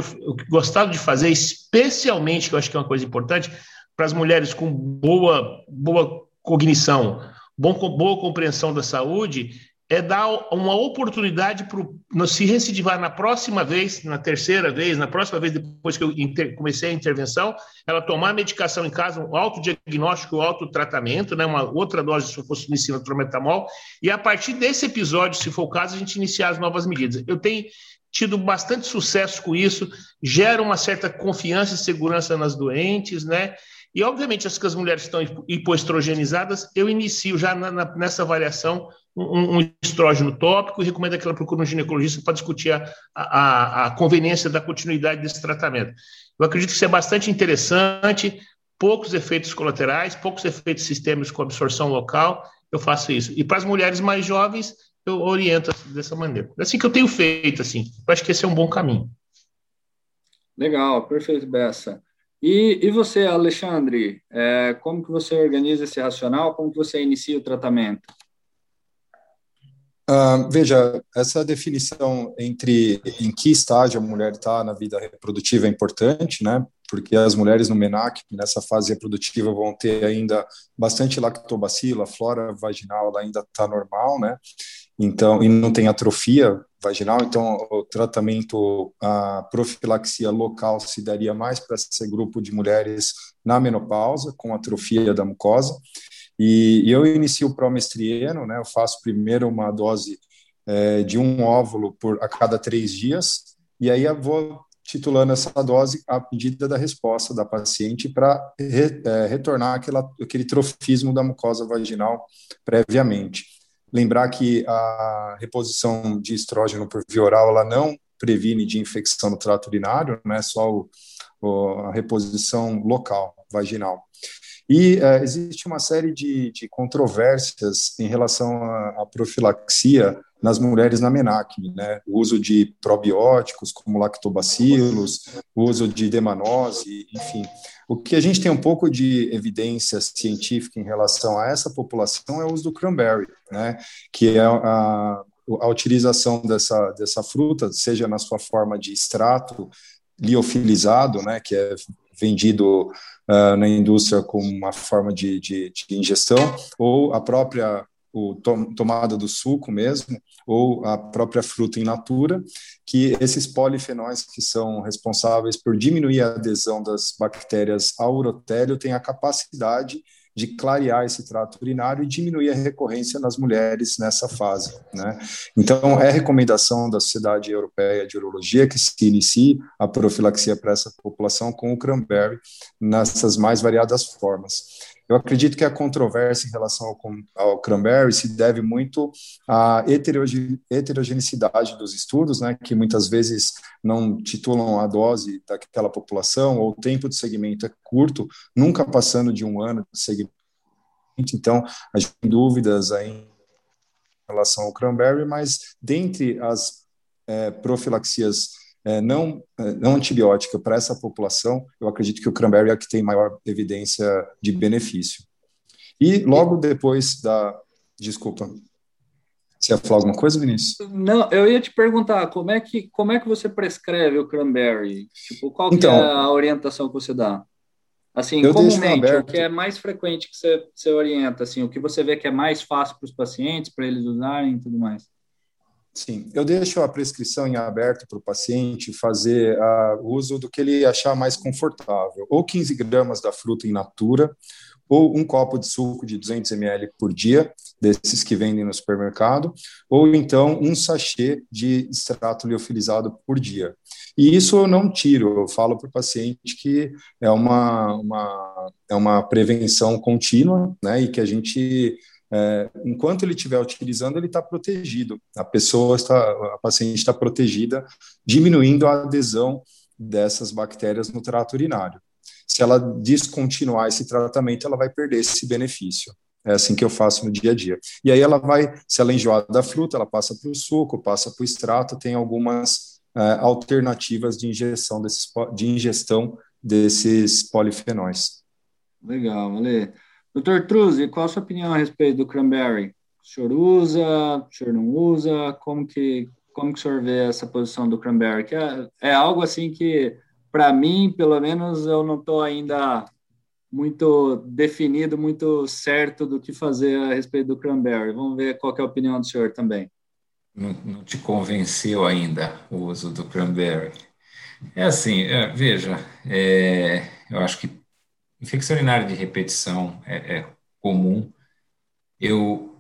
gostado de fazer, especialmente, que eu acho que é uma coisa importante, para as mulheres com boa, boa cognição, bom, boa compreensão da saúde, é dar uma oportunidade para se recidivar na próxima vez, na terceira vez, na próxima vez depois que eu inter, comecei a intervenção, ela tomar medicação em casa, um autodiagnóstico, um autotratamento, né, uma outra dose se fosse medicina trometamol, e a partir desse episódio, se for o caso, a gente iniciar as novas medidas. Eu tenho tido bastante sucesso com isso, gera uma certa confiança e segurança nas doentes, né? E, obviamente, as que as mulheres estão hipoestrogenizadas, eu inicio já na, na, nessa avaliação um, um, estrógeno tópico e recomendo que ela procure um ginecologista para discutir a, a, a, conveniência da continuidade desse tratamento. Eu acredito que isso é bastante interessante, poucos efeitos colaterais, poucos efeitos sistêmicos com absorção local, eu faço isso. E para as mulheres mais jovens, eu oriento dessa maneira. É assim que eu tenho feito, assim. Eu acho que esse é um bom caminho. Legal, perfeito, Bessa. E, e você, Alexandre, é, como que você organiza esse racional? Como que você inicia o tratamento? Uh, veja, essa definição entre em que estágio a mulher está na vida reprodutiva é importante, né? Porque as mulheres no MENAC, nessa fase reprodutiva, vão ter ainda bastante lactobacilo, a flora vaginal ainda está normal, né? Então, e não tem atrofia vaginal, então o tratamento, a profilaxia local se daria mais para esse grupo de mulheres na menopausa, com atrofia da mucosa. E, e eu inicio o promestrieno, né? Eu faço primeiro uma dose é, de um óvulo por a cada três dias, e aí eu vou titulando essa dose à medida da resposta da paciente para re, é, retornar aquela, aquele trofismo da mucosa vaginal previamente. Lembrar que a reposição de estrógeno por via oral ela não previne de infecção no trato urinário, né, só o, o, a reposição local, vaginal. E é, existe uma série de, de, controvérsias em relação à, à, profilaxia nas mulheres na menacme, né? O uso de probióticos como lactobacilos, o uso de demanose, enfim. O que a gente tem um pouco de evidência científica em relação a essa população é o uso do cranberry, né? Que é a, a utilização dessa, dessa fruta, seja na sua forma de extrato liofilizado, né, que é vendido uh, na indústria como uma forma de, de, de, ingestão, ou a própria o to, tomada do suco mesmo, ou a própria fruta in natura, que esses polifenóis que são responsáveis por diminuir a adesão das bactérias ao urotélio têm a capacidade de clarear esse trato urinário e diminuir a recorrência nas mulheres nessa fase. Né? Então, é recomendação da Sociedade Europeia de Urologia que se inicie a profilaxia para essa população com o cranberry nessas mais variadas formas. Eu acredito que a controvérsia em relação ao, ao cranberry se deve muito à heterogeneidade dos estudos, né, que muitas vezes não titulam a dose daquela população, ou o tempo de segmento é curto, nunca passando de um ano de segmento. Então, a gente tem dúvidas aí em relação ao cranberry, mas dentre as é, profilaxias não, é, não antibiótica para essa população, eu acredito que o cranberry é que tem maior evidência de benefício. E logo depois da. Desculpa. Você ia falar alguma coisa, Vinícius? Não, eu ia te perguntar como é que, como é que você prescreve o cranberry? Tipo, qual então, é a orientação que você dá? Assim, comumente, o que é mais frequente que você, você orienta, assim, o que você vê que é mais fácil para os pacientes, para eles usarem e tudo mais? Sim, eu deixo a prescrição em aberto para o paciente fazer uh, uso do que ele achar mais confortável, ou 15 gramas da fruta in natura, ou um copo de suco de 200 ml por dia, desses que vendem no supermercado, ou então um sachê de extrato liofilizado por dia. E isso eu não tiro, eu falo para o paciente que é uma, uma, é uma prevenção contínua, né, e que a gente, é, enquanto ele estiver utilizando, ele está protegido, a pessoa está, a paciente está protegida, diminuindo a adesão dessas bactérias no trato urinário se ela descontinuar esse tratamento, ela vai perder esse benefício. É assim que eu faço no dia a dia. E aí ela vai, se ela enjoar da fruta, ela passa para o suco, passa para o extrato, tem algumas é, alternativas de injeção desses, de ingestão desses polifenóis. Legal, Ale. Doutor Truzzi, qual a sua opinião a respeito do cranberry? O senhor usa, o senhor não usa? Como que, como que o senhor vê essa posição do cranberry? Que é, é algo assim que para mim, pelo menos, eu não estou ainda muito definido, muito certo do que fazer a respeito do cranberry. Vamos ver qual é a opinião do senhor também. Não, não te convenceu ainda o uso do cranberry? É assim, é, veja, é, eu acho que infecção urinária de repetição é, é comum. Eu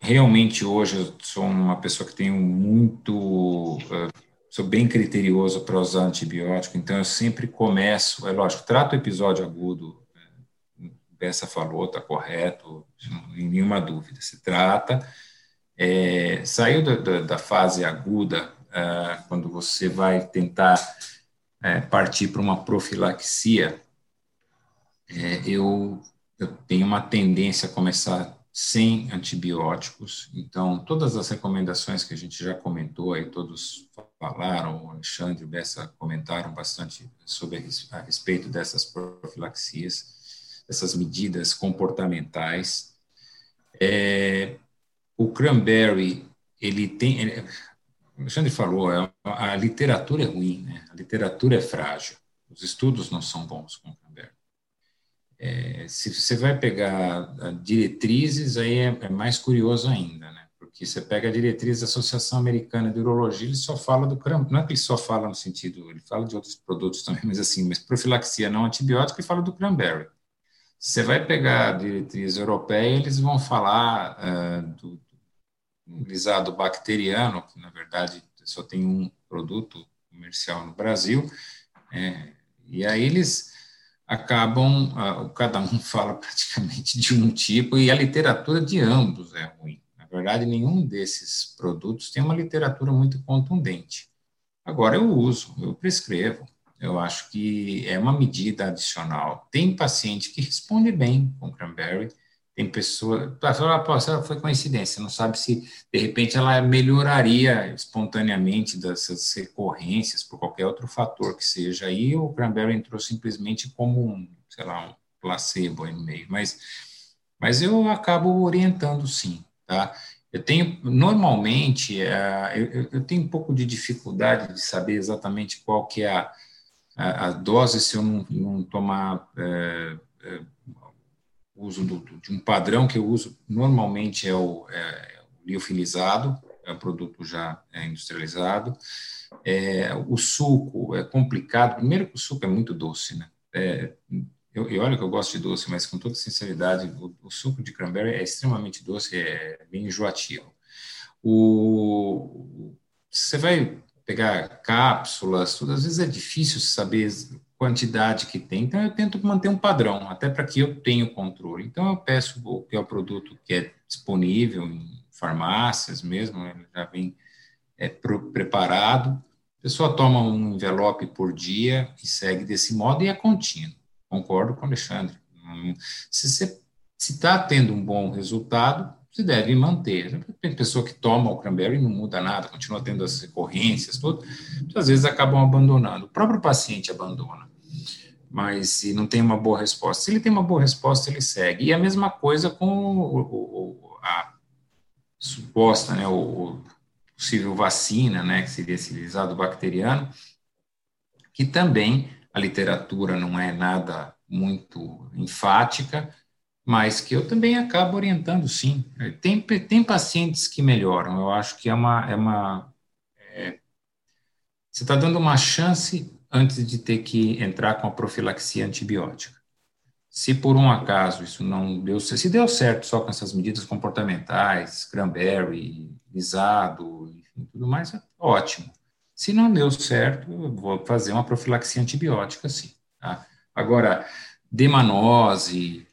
realmente hoje sou uma pessoa que tenho muito uh, sou bem criterioso para usar antibiótico, então eu sempre começo, é lógico, trato o episódio agudo, né, Bessa falou, está correto, tem nenhuma dúvida, se trata. É, saiu da, da, da, fase aguda, é, quando você vai tentar é, partir para uma profilaxia, é, eu, eu tenho uma tendência a começar sem antibióticos. Então, todas as recomendações que a gente já comentou aí, todos falaram, o Alexandre e o Bessa comentaram bastante sobre a respeito dessas profilaxias, essas medidas comportamentais. É, o cranberry, ele tem, ele, o Alexandre falou, é, a literatura é ruim, né? a literatura é frágil, os estudos não são bons com cranberry. É, se você vai pegar diretrizes, aí é, é mais curioso ainda, né? Porque você pega a diretriz da Associação Americana de Urologia, ele só fala do cranberry, não é que ele só fala no sentido, ele fala de outros produtos também, [laughs] mas assim, mas profilaxia não antibiótica, ele fala do cranberry. Você vai pegar a diretriz europeia, eles vão falar uh, do, do lisado bacteriano, que na verdade só tem um produto comercial no Brasil, é, e aí eles acabam, cada um [laughs] fala praticamente de um tipo, e a literatura de ambos é ruim. Na verdade, nenhum desses produtos tem uma literatura muito contundente. Agora, eu uso, eu prescrevo, eu acho que é uma medida adicional. Tem paciente que responde bem com cranberry, tem pessoa, ah, foi coincidência, não sabe se de repente ela melhoraria espontaneamente dessas recorrências por qualquer outro fator que seja. Aí o cranberry entrou simplesmente como um, sei lá, um placebo aí no meio, mas, mas eu acabo orientando sim, tá? Eu tenho, normalmente, uh, eu, tenho um pouco de dificuldade de saber exatamente qual que é a, a, a dose se eu não, não tomar uh, uso do, de um padrão que eu uso normalmente é o, é, o liofilizado, é um produto já é, industrializado. É, o suco é complicado. Primeiro que o suco é muito doce, né? É, eu, eu olha que eu gosto de doce, mas com toda sinceridade, o, o, suco de cranberry é extremamente doce, é bem enjoativo. O, você vai pegar cápsulas, tudo, às vezes é difícil saber quantidade que tem, então eu tento manter um padrão, até para que eu tenha o controle. Então eu peço o que é o produto que é disponível em farmácias mesmo, já vem é, pro, preparado. A pessoa toma um envelope por dia e segue desse modo e é contínuo. Concordo com o Alexandre. Se você está tendo um bom resultado, se deve manter. Tem pessoa que toma o cranberry e não muda nada, continua tendo as recorrências, tudo, às vezes acabam abandonando. O próprio paciente abandona, mas se não tem uma boa resposta. Se ele tem uma boa resposta, ele segue. E a mesma coisa com o, o, a suposta, né, o, possível vacina, né, que seria esse lisado bacteriano, que também a literatura não é nada muito enfática, mas que eu também acabo orientando, sim. Tem, tem pacientes que melhoram, eu acho que é uma. É uma é, você está dando uma chance antes de ter que entrar com a profilaxia antibiótica. Se por um acaso isso não deu certo, se deu certo só com essas medidas comportamentais, cranberry, lisado, enfim, tudo mais, é ótimo. Se não deu certo, eu vou fazer uma profilaxia antibiótica, sim. Tá? Agora, demanose,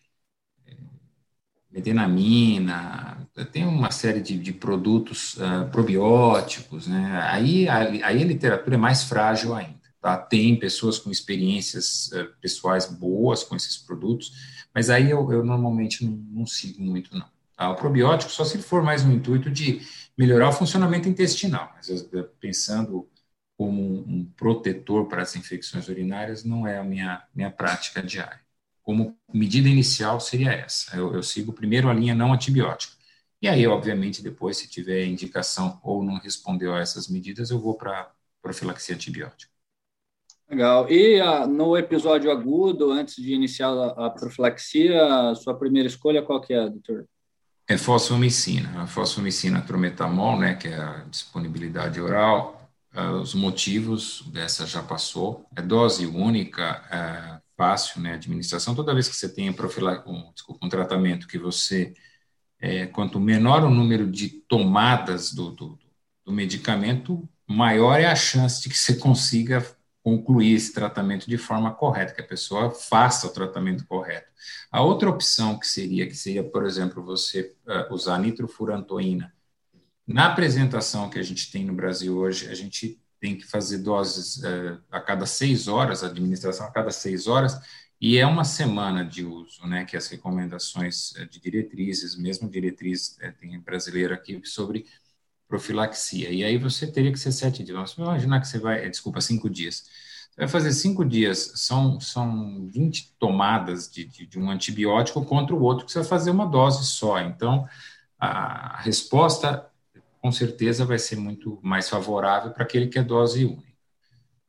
medenamina, tem uma série de, de produtos uh, probióticos, né? Aí a, aí a literatura é mais frágil ainda, tá? Tem pessoas com experiências uh, pessoais boas com esses produtos, mas aí eu, eu normalmente não, não, sigo muito, não. Tá? O probiótico só se for mais no intuito de melhorar o funcionamento intestinal, mas pensando como um, um protetor para as infecções urinárias não é a minha, minha prática diária como medida inicial seria essa. Eu, eu sigo primeiro a linha não antibiótica. E aí, obviamente, depois, se tiver indicação ou não respondeu a essas medidas, eu vou para profilaxia antibiótica. Legal. E uh, no episódio agudo, antes de iniciar a, a profilaxia, a sua primeira escolha qual que é, doutor? É fosfomicina. A fosfomicina trometamol, né, que é a disponibilidade oral. Uh, os motivos dessa já passou. É dose única, uh, fácil, né, administração, toda vez que você tem um, desculpa, um tratamento que você, é, quanto menor o número de tomadas do, do, do, medicamento, maior é a chance de que você consiga concluir esse tratamento de forma correta, que a pessoa faça o tratamento correto. A outra opção que seria, que seria, por exemplo, você uh, usar nitrofurantoína. Na apresentação que a gente tem no Brasil hoje, a gente tem que fazer doses é, a cada seis horas, administração a cada seis horas, e é uma semana de uso, né, que as recomendações é, de diretrizes, mesmo diretriz é, tem brasileira aqui sobre profilaxia, e aí você teria que ser sete dias, vamos imaginar que você vai, desculpa, cinco dias, você vai fazer cinco dias, são, são 20 tomadas de, de, de um antibiótico contra o outro, que você vai fazer uma dose só, então a resposta com certeza vai ser muito mais favorável para aquele que é dose única.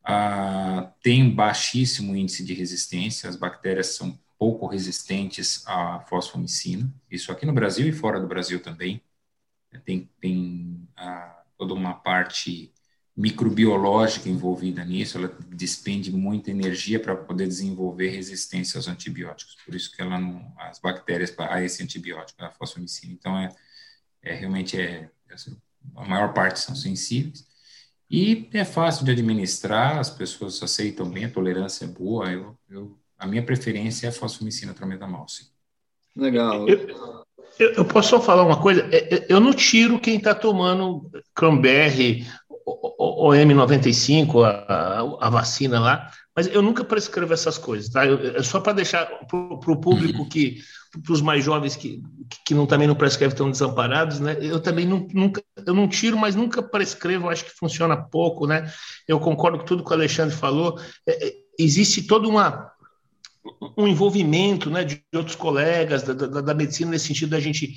Ah, tem baixíssimo índice de resistência, as bactérias são pouco resistentes à fosfomicina, isso aqui no Brasil e fora do Brasil também. Tem, tem ah, toda uma parte microbiológica envolvida nisso, ela despende muita energia para poder desenvolver resistência aos antibióticos, por isso que ela não, as bactérias a esse antibiótico, a fosfomicina. Então, é, é realmente é, é a maior parte são sensíveis, e é fácil de administrar, as pessoas aceitam bem, a tolerância é boa, eu, eu a minha preferência é a fosfomicina trametamol, sim. Legal. Eu, eu, eu, posso só falar uma coisa? É, é, eu não tiro quem está tomando Cranberry, o, o M95, a, a, vacina lá, mas eu nunca prescrevo essas coisas, tá? É só para deixar para o público que para os mais jovens que, que não, também não prescrevem, estão desamparados, né? Eu também não, nunca, eu não tiro, mas nunca prescrevo, acho que funciona pouco, né? Eu concordo com tudo que o Alexandre falou. É, é, existe todo uma, um envolvimento né, de outros colegas da, da, da medicina nesse sentido da gente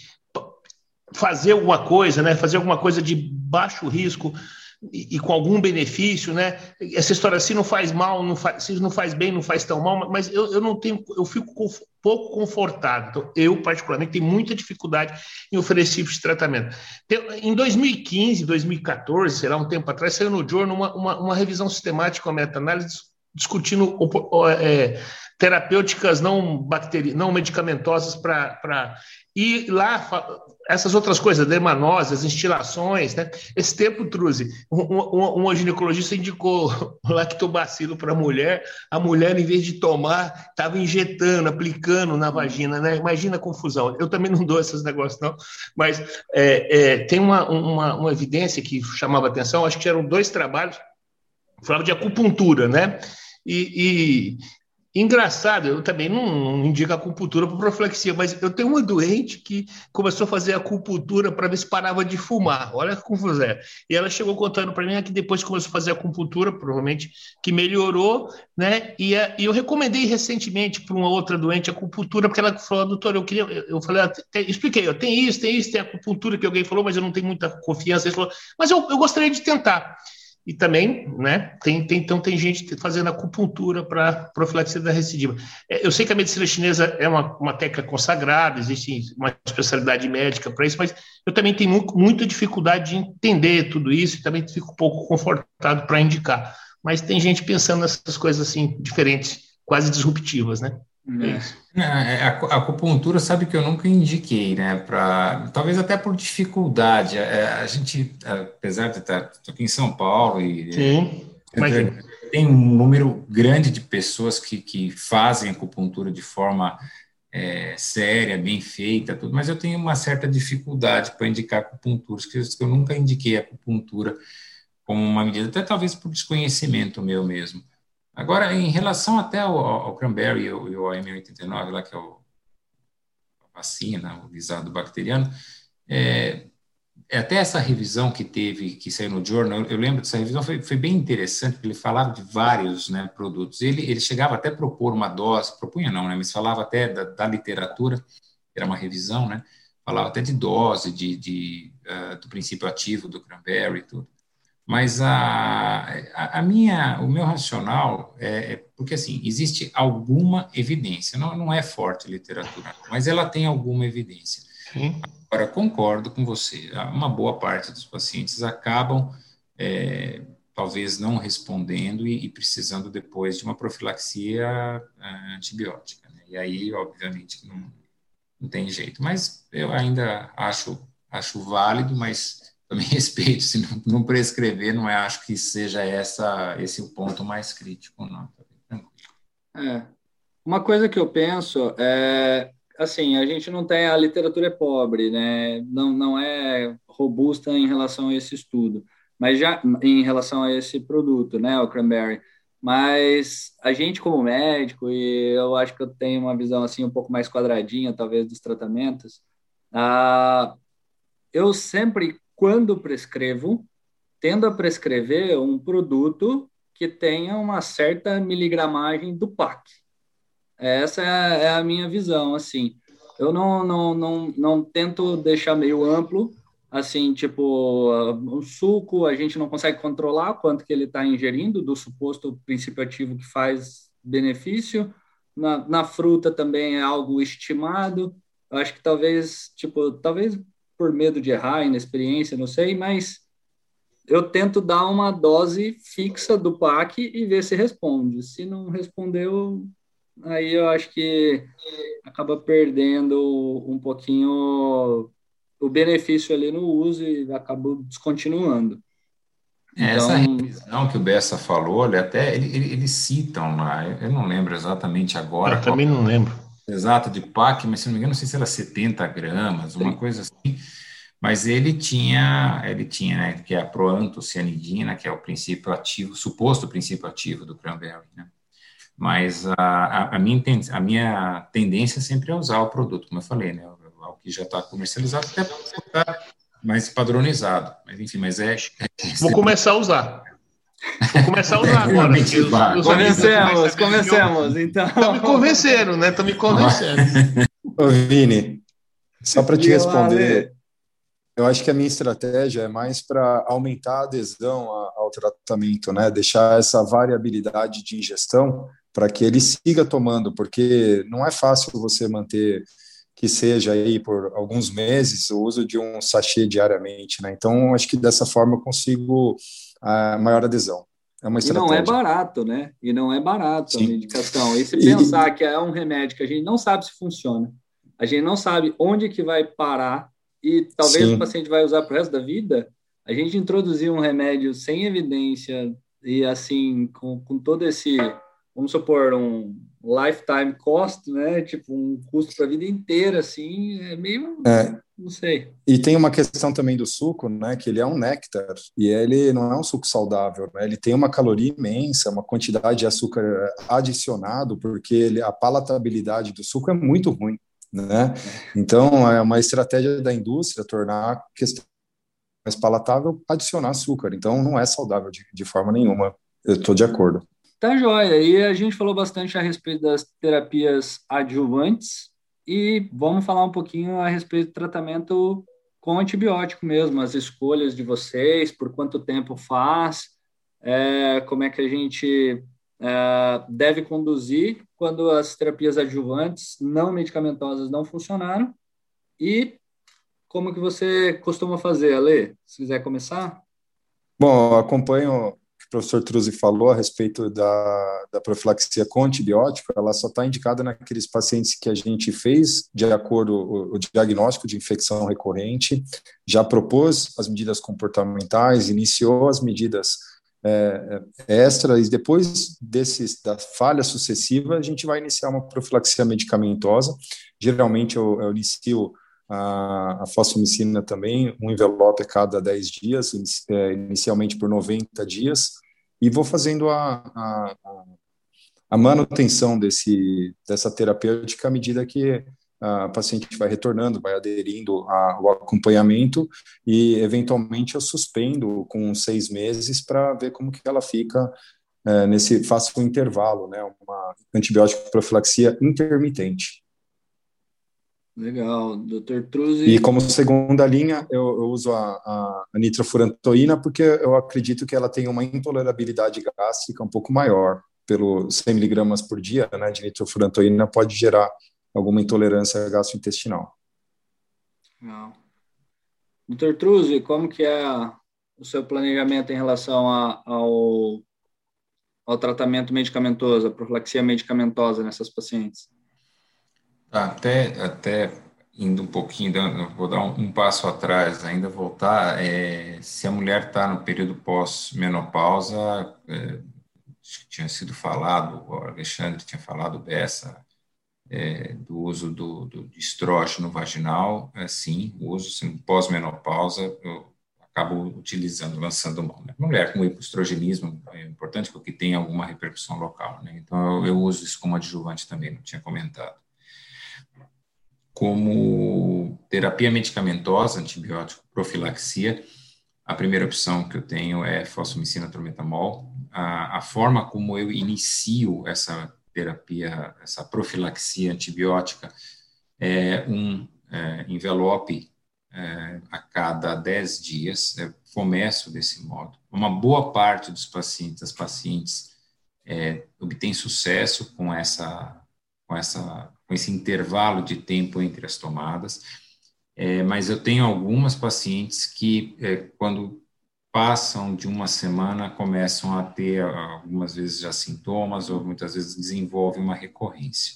fazer alguma coisa, né? Fazer alguma coisa de baixo risco, e, com algum benefício, né? Essa história se não faz mal, não faz, se não faz bem, não faz tão mal, mas eu, eu não tenho, eu fico pouco confortável. Então, eu, particularmente, tenho muita dificuldade em oferecer esse tratamento. Em 2015, 2014, será um tempo atrás, saiu no Journal uma, uma, uma revisão sistemática, uma meta-análise discutindo é, terapêuticas não, bacteri não medicamentosas para. E lá essas outras coisas, dermanoses, instilações, né? Esse tempo, Truze, um, um, um ginecologista indicou [laughs] lactobacilo para a mulher, a mulher, em vez de tomar, estava injetando, aplicando na vagina, né? Imagina a confusão. Eu também não dou esses negócios, não, mas é, é, tem uma, uma, uma, evidência que chamava atenção, acho que eram dois trabalhos, falava de acupuntura, né? E, e Engraçado, eu também não, não indico acupuntura para proflexia, mas eu tenho uma doente que começou a fazer acupuntura para ver se parava de fumar. Olha que confusão. É. E ela chegou contando para mim que depois começou a fazer acupuntura, provavelmente que melhorou, né? E, e eu recomendei recentemente para uma outra doente acupuntura, porque ela falou, doutor, eu queria. Eu falei, ah, tem, expliquei, eu tem isso, tem isso, tem acupuntura que alguém falou, mas eu não tenho muita confiança. Ele falou, mas eu, eu gostaria de tentar. E também, né, tem, tem, então tem gente fazendo acupuntura para profilaxia da recidiva. É, eu sei que a medicina chinesa é uma, uma técnica consagrada, existe uma especialidade médica para isso, mas eu também tenho muito, muita dificuldade de entender tudo isso e também fico um pouco confortado para indicar. Mas tem gente pensando nessas coisas assim, diferentes, quase disruptivas, né? É. é a, a acupuntura, sabe que eu nunca indiquei, né? Pra, talvez até por dificuldade. É, a gente, apesar de estar aqui em São Paulo e Sim, tem um número grande de pessoas que, que fazem acupuntura de forma é, séria, bem feita, tudo, mas eu tenho uma certa dificuldade para indicar acupuntura, que eu nunca indiquei acupuntura como uma medida, até talvez por desconhecimento meu mesmo. Agora, em relação até ao, ao cranberry e ao, M89, lá que é o, a vacina, o guisado bacteriano, é, é, até essa revisão que teve, que saiu no Journal, eu lembro dessa revisão, foi, foi bem interessante, porque ele falava de vários né, produtos. Ele, ele chegava até a propor uma dose, propunha não, né, mas falava até da, da literatura, era uma revisão, né, falava até de dose, de, de uh, do princípio ativo do cranberry e tudo. Mas a, a, a, minha, o meu racional é, é, porque assim existe alguma evidência, não, não é forte literatura, mas ela tem alguma evidência. Sim. Agora concordo com você, uma boa parte dos pacientes acabam é, talvez não respondendo e, e, precisando depois de uma profilaxia é, antibiótica. Né? E aí, obviamente, não, não tem jeito. Mas eu ainda acho acho válido, mas [laughs] também respeito, se não, não, prescrever, não é, acho que seja essa esse o ponto mais crítico, não. É. Uma coisa que eu penso é, assim, a gente não tem, a literatura é pobre, né, não, não é robusta em relação a esse estudo, mas já em relação a esse produto, né, o cranberry, mas a gente como médico, e eu acho que eu tenho uma visão assim um pouco mais quadradinha, talvez, dos tratamentos, ah, eu sempre quando prescrevo, tendo a prescrever um produto que tenha uma certa miligramagem do PAC. Essa é a minha visão, assim. Eu não, não, não, não tento deixar meio amplo, assim, tipo, um suco, a gente não consegue controlar quanto que ele está ingerindo do suposto princípio ativo que faz benefício. Na, na fruta também é algo estimado. Eu acho que talvez, tipo, talvez por medo de errar, inexperiência, não sei, mas eu tento dar uma dose fixa do PAC e ver se responde. Se não respondeu, aí eu acho que acaba perdendo um pouquinho o benefício ali no uso e acaba descontinuando. É, então, essa revisão que o Bessa falou, ele até ele, ele, eles citam lá, eu não lembro exatamente agora. Eu também não lembro exata de PAC, mas se não me engano, não sei se era 70 gramas, uma coisa assim. Mas ele tinha, ele tinha, né, que é a proantocianidina, que é o princípio ativo, suposto princípio ativo do cranberry, né? Mas a, a, minha, a minha tendência sempre é usar o produto, como eu falei, né? O que já está comercializado, até para mais padronizado. Mas enfim, mas é. Vou começar a usar. Vou começar a usar agora. Os, convencemos, convencemos. Então. Estão me convencendo, né? Estão me convencendo. Ô, Vini, só para te responder, eu acho que a minha estratégia é mais para aumentar a adesão ao tratamento, né? Deixar essa variabilidade de ingestão para que ele siga tomando, porque não é fácil você manter que seja aí por alguns meses o uso de um sachê diariamente, né? Então, acho que dessa forma eu consigo a maior adesão. É uma estratégia. E não é barato, né? E não é barato Sim. a medicação. E se pensar e... que é um remédio que a gente não sabe se funciona, a gente não sabe onde que vai parar e talvez Sim. o paciente vai usar para o resto da vida, a gente introduzir um remédio sem evidência e assim, com, com todo esse vamos supor, um lifetime cost, né? Tipo, um custo para a vida inteira, assim, é meio. É. Não sei. E tem uma questão também do suco, né? Que ele é um néctar e ele não é um suco saudável, né? Ele tem uma caloria imensa, uma quantidade de açúcar adicionado, porque ele, a palatabilidade do suco é muito ruim, né? Então é uma estratégia da indústria tornar a questão mais palatável adicionar açúcar. Então não é saudável de, de forma nenhuma. Eu estou de acordo. Tá joia. E a gente falou bastante a respeito das terapias adjuvantes e vamos falar um pouquinho a respeito do tratamento com antibiótico mesmo, as escolhas de vocês, por quanto tempo faz, é, como é que a gente é, deve conduzir quando as terapias adjuvantes não medicamentosas não funcionaram e como que você costuma fazer, Ale? Se quiser começar. Bom, acompanho o professor Truzzi falou a respeito da, da profilaxia com antibiótico, ela só está indicada naqueles pacientes que a gente fez de acordo o, o diagnóstico de infecção recorrente, já propôs as medidas comportamentais, iniciou as medidas é, é extras e depois desses da falha sucessiva a gente vai iniciar uma profilaxia medicamentosa. Geralmente eu, eu inicio a, a fosfomicina também, um envelope a cada 10 dias, é, inicialmente por 90 dias, e vou fazendo a, a, a manutenção desse, dessa terapêutica à medida que a paciente vai retornando, vai aderindo ao acompanhamento e, eventualmente, eu suspendo com seis meses para ver como que ela fica é, nesse, faço um intervalo, né, uma antibiótico profilaxia intermitente. Legal, Dr. Truzzi. E como segunda linha, eu, eu uso a, a, a, nitrofurantoína porque eu acredito que ela tem uma intolerabilidade gástrica um pouco maior. Pelo 100 miligramas por dia né, de nitrofurantoína pode gerar alguma intolerância gastrointestinal. Legal. Dr. Truzzi, como que é o seu planejamento em relação a, ao, ao tratamento medicamentoso, a profilaxia medicamentosa nessas pacientes? Até, até indo um pouquinho, vou dar um, um passo atrás, ainda voltar, é, se a mulher está no período pós-menopausa, é, tinha sido falado, o Alexandre tinha falado dessa, é, do uso do, do de estrógeno vaginal, é, sim, o uso assim, pós-menopausa, eu acabo utilizando, lançando mão. Né? Mulher com hipoestrogenismo, é importante porque tem alguma repercussão local, né? então eu, eu uso isso como adjuvante também, não tinha comentado como terapia medicamentosa, antibiótico, profilaxia, a primeira opção que eu tenho é fosfomicina trometamol. A, a forma como eu inicio essa terapia, essa profilaxia antibiótica, é um é, envelope é, a cada 10 dias. Eu começo desse modo. Uma boa parte dos pacientes, das pacientes, é, obtém sucesso com essa, com essa com esse intervalo de tempo entre as tomadas. É, mas eu tenho algumas pacientes que, é, quando passam de uma semana, começam a ter algumas vezes já sintomas ou muitas vezes desenvolvem uma recorrência.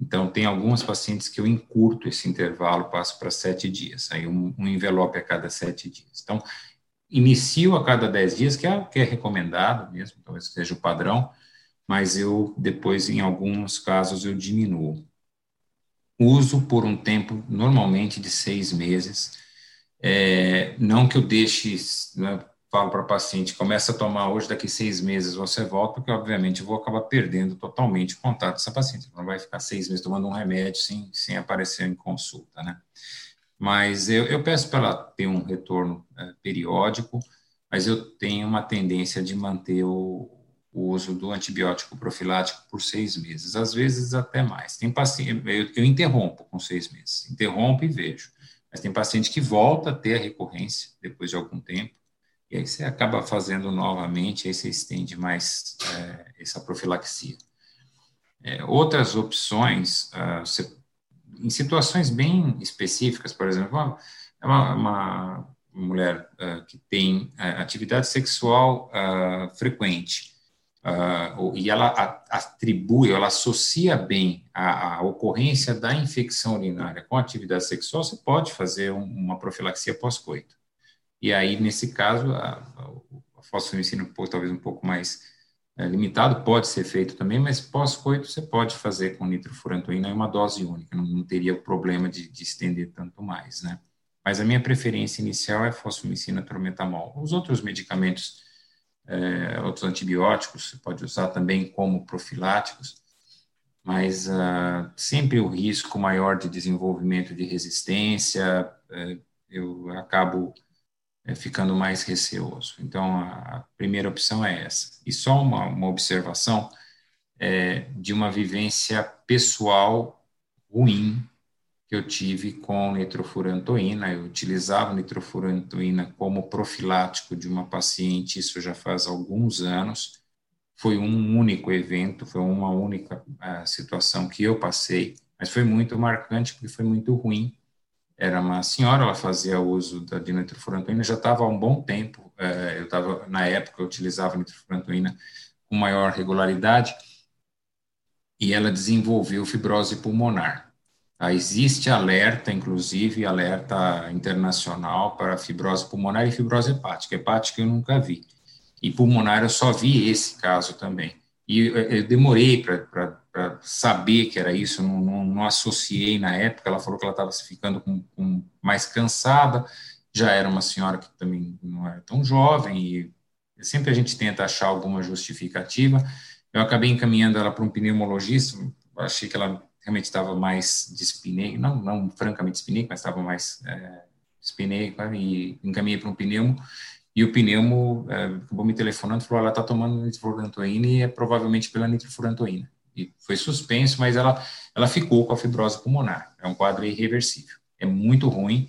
Então, tem algumas pacientes que eu encurto esse intervalo, passo para sete dias, aí um, um envelope a cada sete dias. Então, inicio a cada dez dias, que é, que é recomendado mesmo, talvez seja o padrão, mas eu depois, em alguns casos, eu diminuo uso por um tempo, normalmente de seis meses. É, não que eu deixe, né, falo para o paciente, começa a tomar hoje, daqui seis meses você volta, porque obviamente eu vou acabar perdendo totalmente o contato dessa paciente. Não vai ficar seis meses tomando um remédio sem, sem aparecer em consulta, né? Mas eu, eu peço para ela ter um retorno é, periódico, mas eu tenho uma tendência de manter o, o uso do antibiótico profilático por seis meses, às vezes até mais. Tem paciente, eu, eu interrompo com seis meses, interrompo e vejo. Mas tem paciente que volta a ter a recorrência depois de algum tempo, e aí você acaba fazendo novamente, aí você estende mais é, essa profilaxia. É, outras opções, uh, você, em situações bem específicas, por exemplo, uma, uma, uma mulher uh, que tem uh, atividade sexual frequente, Uh, e ela atribui, ela associa bem a, a, ocorrência da infecção urinária com a atividade sexual, você pode fazer um, uma profilaxia pós-coito. E aí, nesse caso, a, a fosfomicina talvez um pouco mais é, limitado, pode ser feito também, mas pós-coito você pode fazer com nitrofurantoína em uma dose única, não, não teria o problema de, de, estender tanto mais, né? Mas a minha preferência inicial é fosfomicina trometamol. Os outros medicamentos, é, outros antibióticos, você pode usar também como profiláticos, mas uh, sempre o risco maior de desenvolvimento de resistência, uh, eu acabo é, ficando mais receoso. Então, a, a, primeira opção é essa. E só uma, uma observação é, de uma vivência pessoal ruim que eu tive com nitrofurantoína. Eu utilizava nitrofurantoína como profilático de uma paciente, isso já faz alguns anos. Foi um único evento, foi uma única uh, situação que eu passei, mas foi muito marcante porque foi muito ruim era uma senhora, ela fazia uso da dinitrofurantoína, já estava há um bom tempo, é, eu estava, na época, eu utilizava nitrofurantoína com maior regularidade, e ela desenvolveu fibrose pulmonar. Ah, existe alerta, inclusive, alerta internacional para fibrose pulmonar e fibrose hepática. Hepática eu nunca vi. E pulmonar eu só vi esse caso também. E eu, demorei para saber que era isso, não, não, não, associei na época. Ela falou que ela estava ficando com, com, mais cansada, já era uma senhora que também não era tão jovem, e sempre a gente tenta achar alguma justificativa. Eu acabei encaminhando ela para um pneumologista, achei que ela realmente estava mais dispineica, não, não francamente dispineica, mas estava mais é, e encaminhei para um pneumo, e o pneumo é, acabou me telefonando e falou, ela está tomando nitrofurantoína e é provavelmente pela nitrofurantoína e foi suspenso, mas ela, ela ficou com a fibrose pulmonar. É um quadro irreversível. É muito ruim.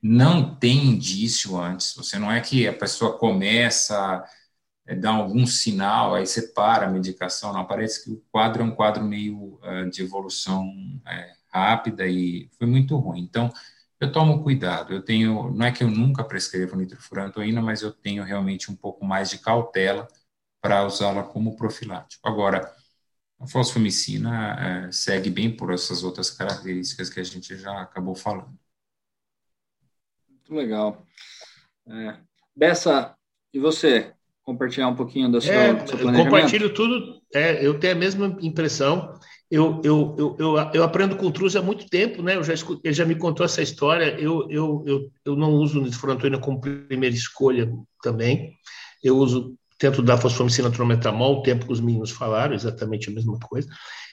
Não tem indício antes. Você não é que a pessoa começa é, dar algum sinal, aí você para a medicação. Não, parece que o quadro é um quadro meio uh, de evolução é, rápida e foi muito ruim. Então, eu tomo cuidado. Eu tenho, não é que eu nunca prescrevo nitrofurantoína, mas eu tenho realmente um pouco mais de cautela para usá-la como profilático. Agora, a fosfomicina é, segue bem por essas outras características que a gente já acabou falando. Muito legal. É, Bessa, e você? Compartilhar um pouquinho da sua, é, do seu planejamento? Compartilho tudo. É, eu tenho a mesma impressão. Eu, eu, eu, eu, eu aprendo com o Truz há muito tempo, né? Eu já escutei, ele já me contou essa história. Eu, eu, eu, eu não uso nitrofurantoína como primeira escolha também. Eu uso tento dar fosfomicina trometamol, o tempo que os meninos falaram, exatamente a mesma coisa.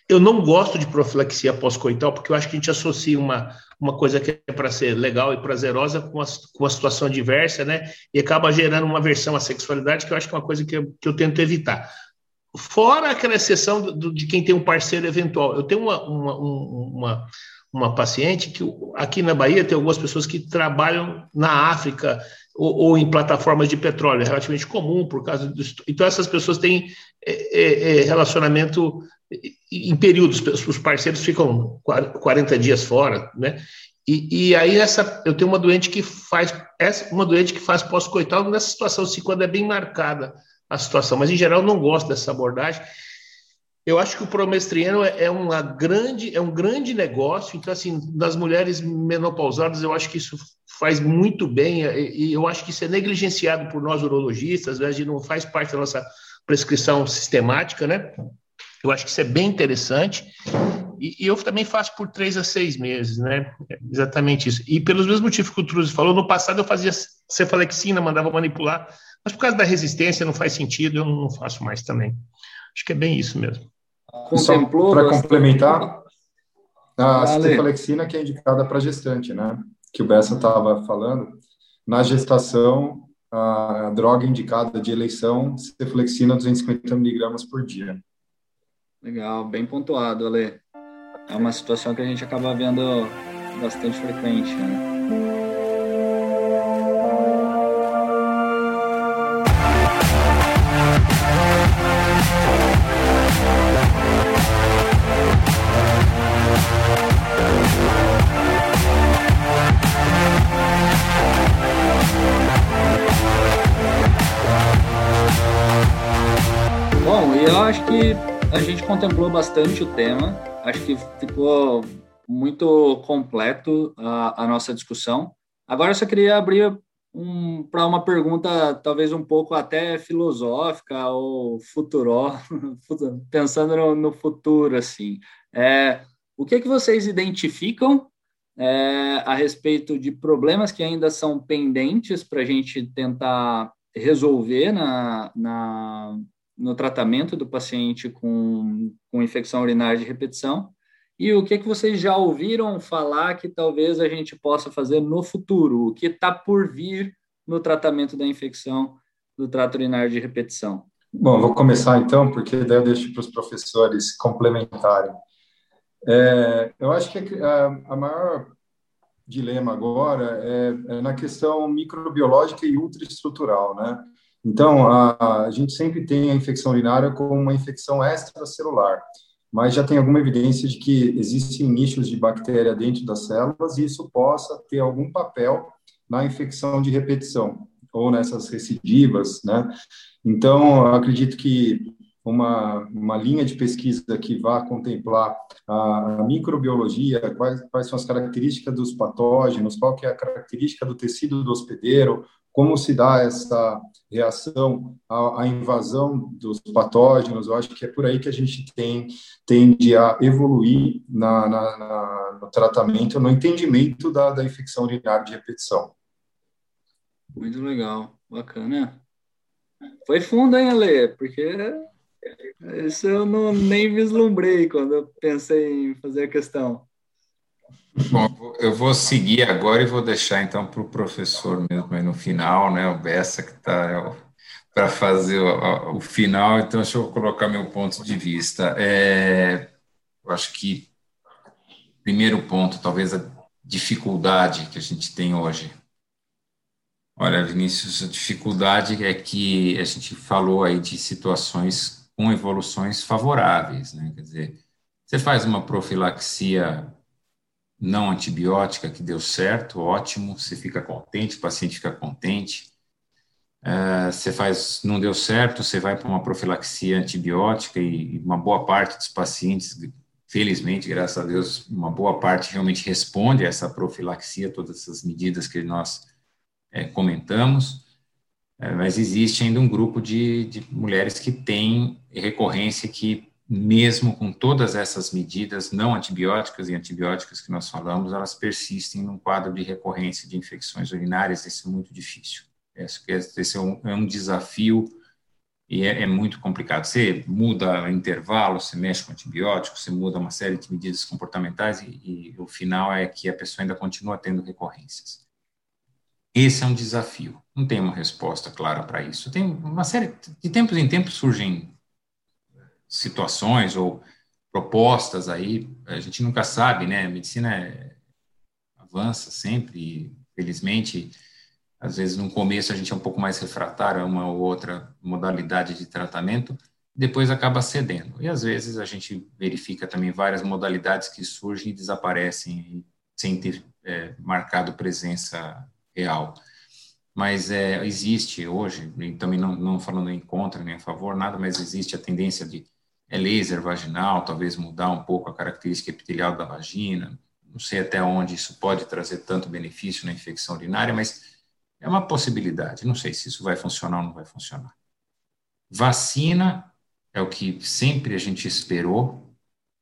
Eu não gosto de profilaxia pós-coital, porque eu acho que a gente associa uma, uma coisa que é para ser legal e prazerosa com a, com a situação adversa, né? E acaba gerando uma aversão à sexualidade, que eu acho que é uma coisa que eu, que eu tento evitar. Fora aquela exceção do, do, de quem tem um parceiro eventual. Eu tenho uma, uma, uma, uma paciente que aqui na Bahia tem algumas pessoas que trabalham na África ou, ou, em plataformas de petróleo, é relativamente comum por causa do. Então, essas pessoas têm é, é, é relacionamento em períodos, os parceiros ficam 40 dias fora, né? E, e, aí essa, eu tenho uma doente que faz essa, uma doente que faz pós-coital nessa situação, se quando é bem marcada a situação, mas em geral não gosto dessa abordagem. Eu acho que o promestriano é, é uma grande, é um grande negócio. Então, assim, das mulheres menopausadas, eu acho que isso faz muito bem e eu acho que isso é negligenciado por nós urologistas, né? a gente não faz parte da nossa prescrição sistemática, né? Eu acho que isso é bem interessante. E, e eu também faço por três a seis meses, né? É exatamente isso. E pelos mesmos motivos que o Truz falou, no passado eu fazia cefalexina, mandava manipular, mas por causa da resistência não faz sentido, eu não faço mais também. Acho que é bem isso mesmo. Contemplou para complementar, a cefalexina que é indicada para gestante, né? Que o Bessa estava falando, na gestação, a droga indicada de eleição, cefalexina 250 miligramas por dia. Legal, bem pontuado, Ale. É uma situação que a gente acaba vendo bastante frequente, né? acho que a gente contemplou bastante o tema, acho que ficou muito completo a, a nossa discussão. Agora eu só queria abrir um, para uma pergunta talvez um pouco até filosófica ou futuro, [laughs] pensando no, no, futuro, assim. É, o que, é que vocês identificam é, a respeito de problemas que ainda são pendentes para a gente tentar resolver na, na, no tratamento do paciente com, com infecção urinária de repetição? E o que, que vocês já ouviram falar que talvez a gente possa fazer no futuro? O que está por vir no tratamento da infecção do trato urinário de repetição? Bom, vou começar então, porque daí eu deixo para os professores complementarem. É, eu acho que a, a maior dilema agora é, é, na questão microbiológica e ultraestrutural, né? Então, a, a gente sempre tem a infecção urinária como uma infecção extracelular mas já tem alguma evidência de que existem nichos de bactéria dentro das células e isso possa ter algum papel na infecção de repetição ou nessas recidivas, né? Então, acredito que uma, uma linha de pesquisa que vá contemplar a, microbiologia, quais, quais são as características dos patógenos, qual que é a característica do tecido do hospedeiro, como se dá essa reação à, à, invasão dos patógenos? Eu acho que é por aí que a gente tem, tende a evoluir na, na, na no tratamento, no entendimento da, da infecção urinária de repetição. Muito legal, bacana. Foi fundo, hein, Ale? Porque isso eu não, nem vislumbrei quando eu pensei em fazer a questão. Bom, eu vou seguir agora e vou deixar então para o professor mesmo aí no final, né, o Bessa, que está para fazer o, o, final, então deixa eu colocar meu ponto de vista. É, eu acho que, primeiro ponto, talvez a dificuldade que a gente tem hoje. Olha, Vinícius, a dificuldade é que a gente falou aí de situações com evoluções favoráveis, né? Quer dizer, você faz uma profilaxia não antibiótica que deu certo, ótimo, você fica contente, o paciente fica contente. Uh, você faz, não deu certo, você vai para uma profilaxia antibiótica e, e uma boa parte dos pacientes, felizmente, graças a Deus, uma boa parte realmente responde a essa profilaxia, todas essas medidas que nós é, comentamos. É, mas existe ainda um grupo de, de mulheres que têm recorrência que mesmo com todas essas medidas não antibióticas e antibióticas que nós falamos, elas persistem num quadro de recorrência de infecções urinárias, isso é muito difícil. Esse é um, é um desafio e é, é, muito complicado. Você muda intervalo, você mexe com antibióticos, você muda uma série de medidas comportamentais e, e o final é que a pessoa ainda continua tendo recorrências. Esse é um desafio. Não tem uma resposta clara para isso. Tem uma série de tempos em tempos surgem situações ou propostas aí, a gente nunca sabe, né? A medicina é, avança sempre, felizmente, às vezes no começo a gente é um pouco mais refratário a uma ou outra modalidade de tratamento, depois acaba cedendo. E às vezes a gente verifica também várias modalidades que surgem e desaparecem sem ter é, marcado presença real. Mas é, existe hoje, também não, não falando em contra nem a favor, nada, mas existe a tendência de é laser vaginal, talvez mudar um pouco a característica epitelial da vagina. Não sei até onde isso pode trazer tanto benefício na infecção urinária, mas é uma possibilidade. Não sei se isso vai funcionar ou não vai funcionar. Vacina é o que sempre a gente esperou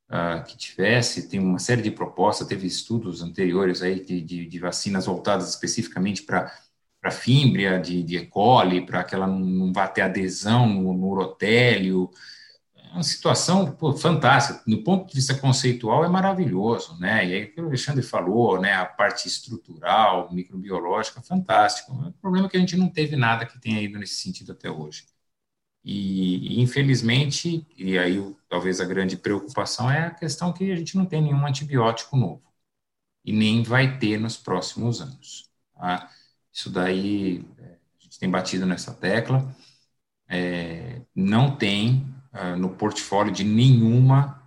uh, que tivesse. Tem uma série de propostas, teve estudos anteriores aí de, de, de vacinas voltadas especificamente para para fímbria de, de E. coli, para que ela não, não vá ter adesão no, no urotélio, uma situação pô, fantástica. Do ponto de vista conceitual, é maravilhoso, né? E aí, o que o Alexandre falou, né? A parte estrutural, microbiológica, fantástico. O problema é que a gente não teve nada que tenha ido nesse sentido até hoje. E, e infelizmente, e aí talvez a grande preocupação é a questão que a gente não tem nenhum antibiótico novo. E nem vai ter nos próximos anos. Tá? Isso daí, é, a gente tem batido nessa tecla. É, não tem uh, no portfólio de nenhuma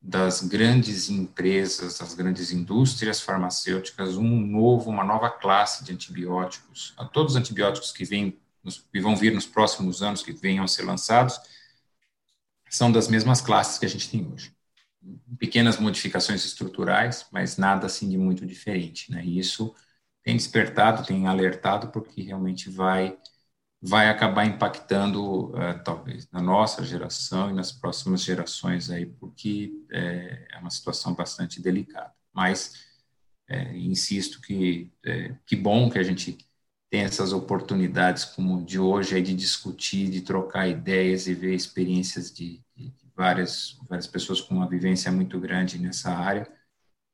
das grandes empresas, das grandes indústrias farmacêuticas, um novo, uma nova classe de antibióticos. A todos os antibióticos que, vêm, que vão vir nos próximos anos, que venham a ser lançados, são das mesmas classes que a gente tem hoje. Pequenas modificações estruturais, mas nada assim de muito diferente. Né? E isso tem despertado, tem alertado, porque realmente vai vai acabar impactando uh, talvez na nossa geração e nas próximas gerações aí, porque é, é uma situação bastante delicada. Mas é, insisto que é, que bom que a gente tem essas oportunidades como de hoje aí de discutir, de trocar ideias e ver experiências de, de várias várias pessoas com uma vivência muito grande nessa área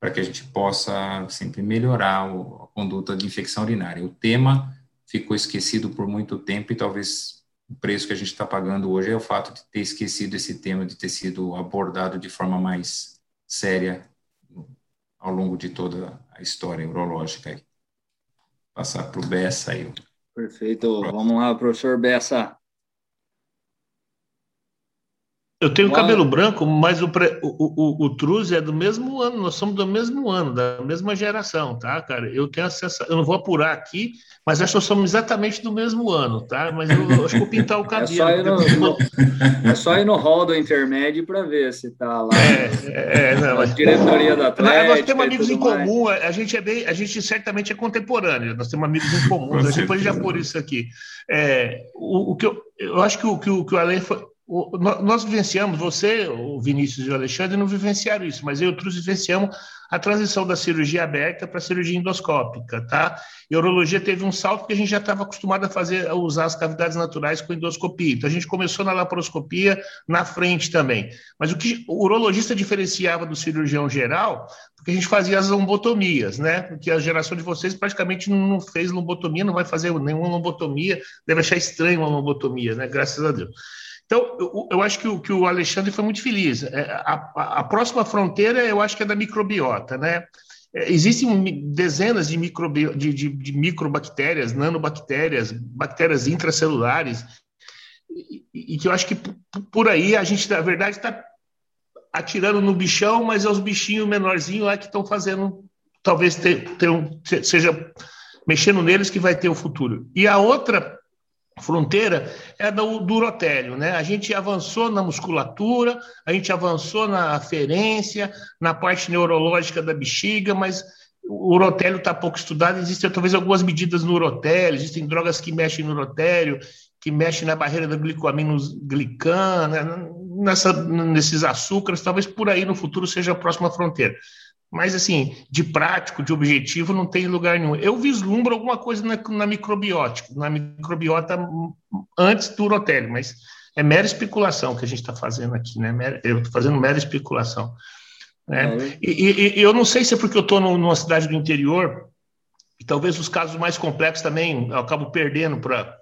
para que a gente possa sempre melhorar o, a conduta de infecção urinária. O tema ficou esquecido por muito tempo e talvez o preço que a gente está pagando hoje é o fato de ter esquecido esse tema, de ter sido abordado de forma mais séria ao longo de toda a história urológica. Passar para o Bessa aí. Perfeito. Vamos lá, professor Bessa. Eu tenho Uau. cabelo branco, mas o, o, o, o Truz é do mesmo ano, nós somos do mesmo ano, da mesma geração, tá, cara? Eu tenho acesso, eu não vou apurar aqui, mas acho que nós somos exatamente do mesmo ano, tá? Mas eu, eu acho que vou pintar o é cabelo. É só ir no, no, [laughs] é só ir no hall do intermédio para ver se tá lá. É, é, é não, mas, diretoria da Atlética. Nós temos amigos em comum, mais. a gente é bem, a gente certamente é contemporâneo, nós temos amigos em comum, a gente pode já por isso aqui. É, o, o que eu, eu acho que o que o, que o Ale foi o, nós vivenciamos, você, o Vinícius e o Alexandre, não vivenciaram isso, mas eu e outros vivenciamos a transição da cirurgia aberta para a cirurgia endoscópica, tá? E a urologia teve um salto porque a gente já estava acostumado a fazer, a usar as cavidades naturais com endoscopia. Então a gente começou na laparoscopia na frente também. Mas o que o urologista diferenciava do cirurgião geral, porque a gente fazia as lombotomias, né? Porque a geração de vocês praticamente não fez lombotomia, não vai fazer nenhuma lombotomia, deve achar estranho uma lombotomia, né? Graças a Deus. Então, eu, eu acho que o, que o, Alexandre foi muito feliz. É, a, a, a, próxima fronteira, eu acho que é da microbiota, né? É, existem dezenas de, de, de, de microbactérias, nanobactérias, bactérias intracelulares, e, e, que eu acho que por aí a gente, na verdade, está atirando no bichão, mas é os bichinhos menorzinhos lá que estão fazendo, talvez ter, ter um, seja mexendo neles que vai ter o futuro. E a outra fronteira é do, do urotélio, né? A gente avançou na musculatura, a gente avançou na aferência, na parte neurológica da bexiga, mas o urotélio está pouco estudado, existem talvez algumas medidas no urotélio, existem drogas que mexem no urotélio, que mexem na barreira do glicoaminoglican, né? Nessa, nesses açúcares, talvez por aí no futuro seja a próxima fronteira. Mas, assim, de prático, de objetivo, não tem lugar nenhum. Eu vislumbro alguma coisa na, na microbiótica, na microbiota antes do urotélio, mas é mera especulação que a gente está fazendo aqui, né? Eu estou fazendo mera especulação. Né? É. E, e, eu não sei se é porque eu estou numa cidade do interior, e talvez os casos mais complexos também eu acabo perdendo para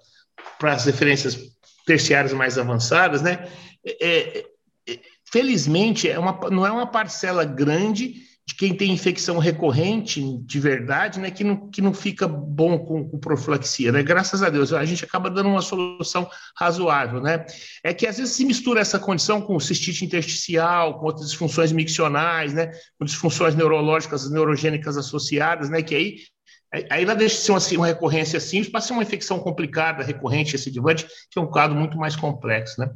as referências terciárias mais avançadas, né? É, é, felizmente, é uma, não é uma parcela grande de quem tem infecção recorrente de verdade, né, que não, que não fica bom com, com profilaxia, né? Graças a Deus, a gente acaba dando uma solução razoável, né? É que às vezes se mistura essa condição com cistite intersticial, com outras disfunções miccionais, né? Com disfunções neurológicas, neurogênicas associadas, né? Que aí Aí ela deixa de ser uma, uma recorrência simples para ser uma infecção complicada, recorrente, recidivante, que é um quadro muito mais complexo, né?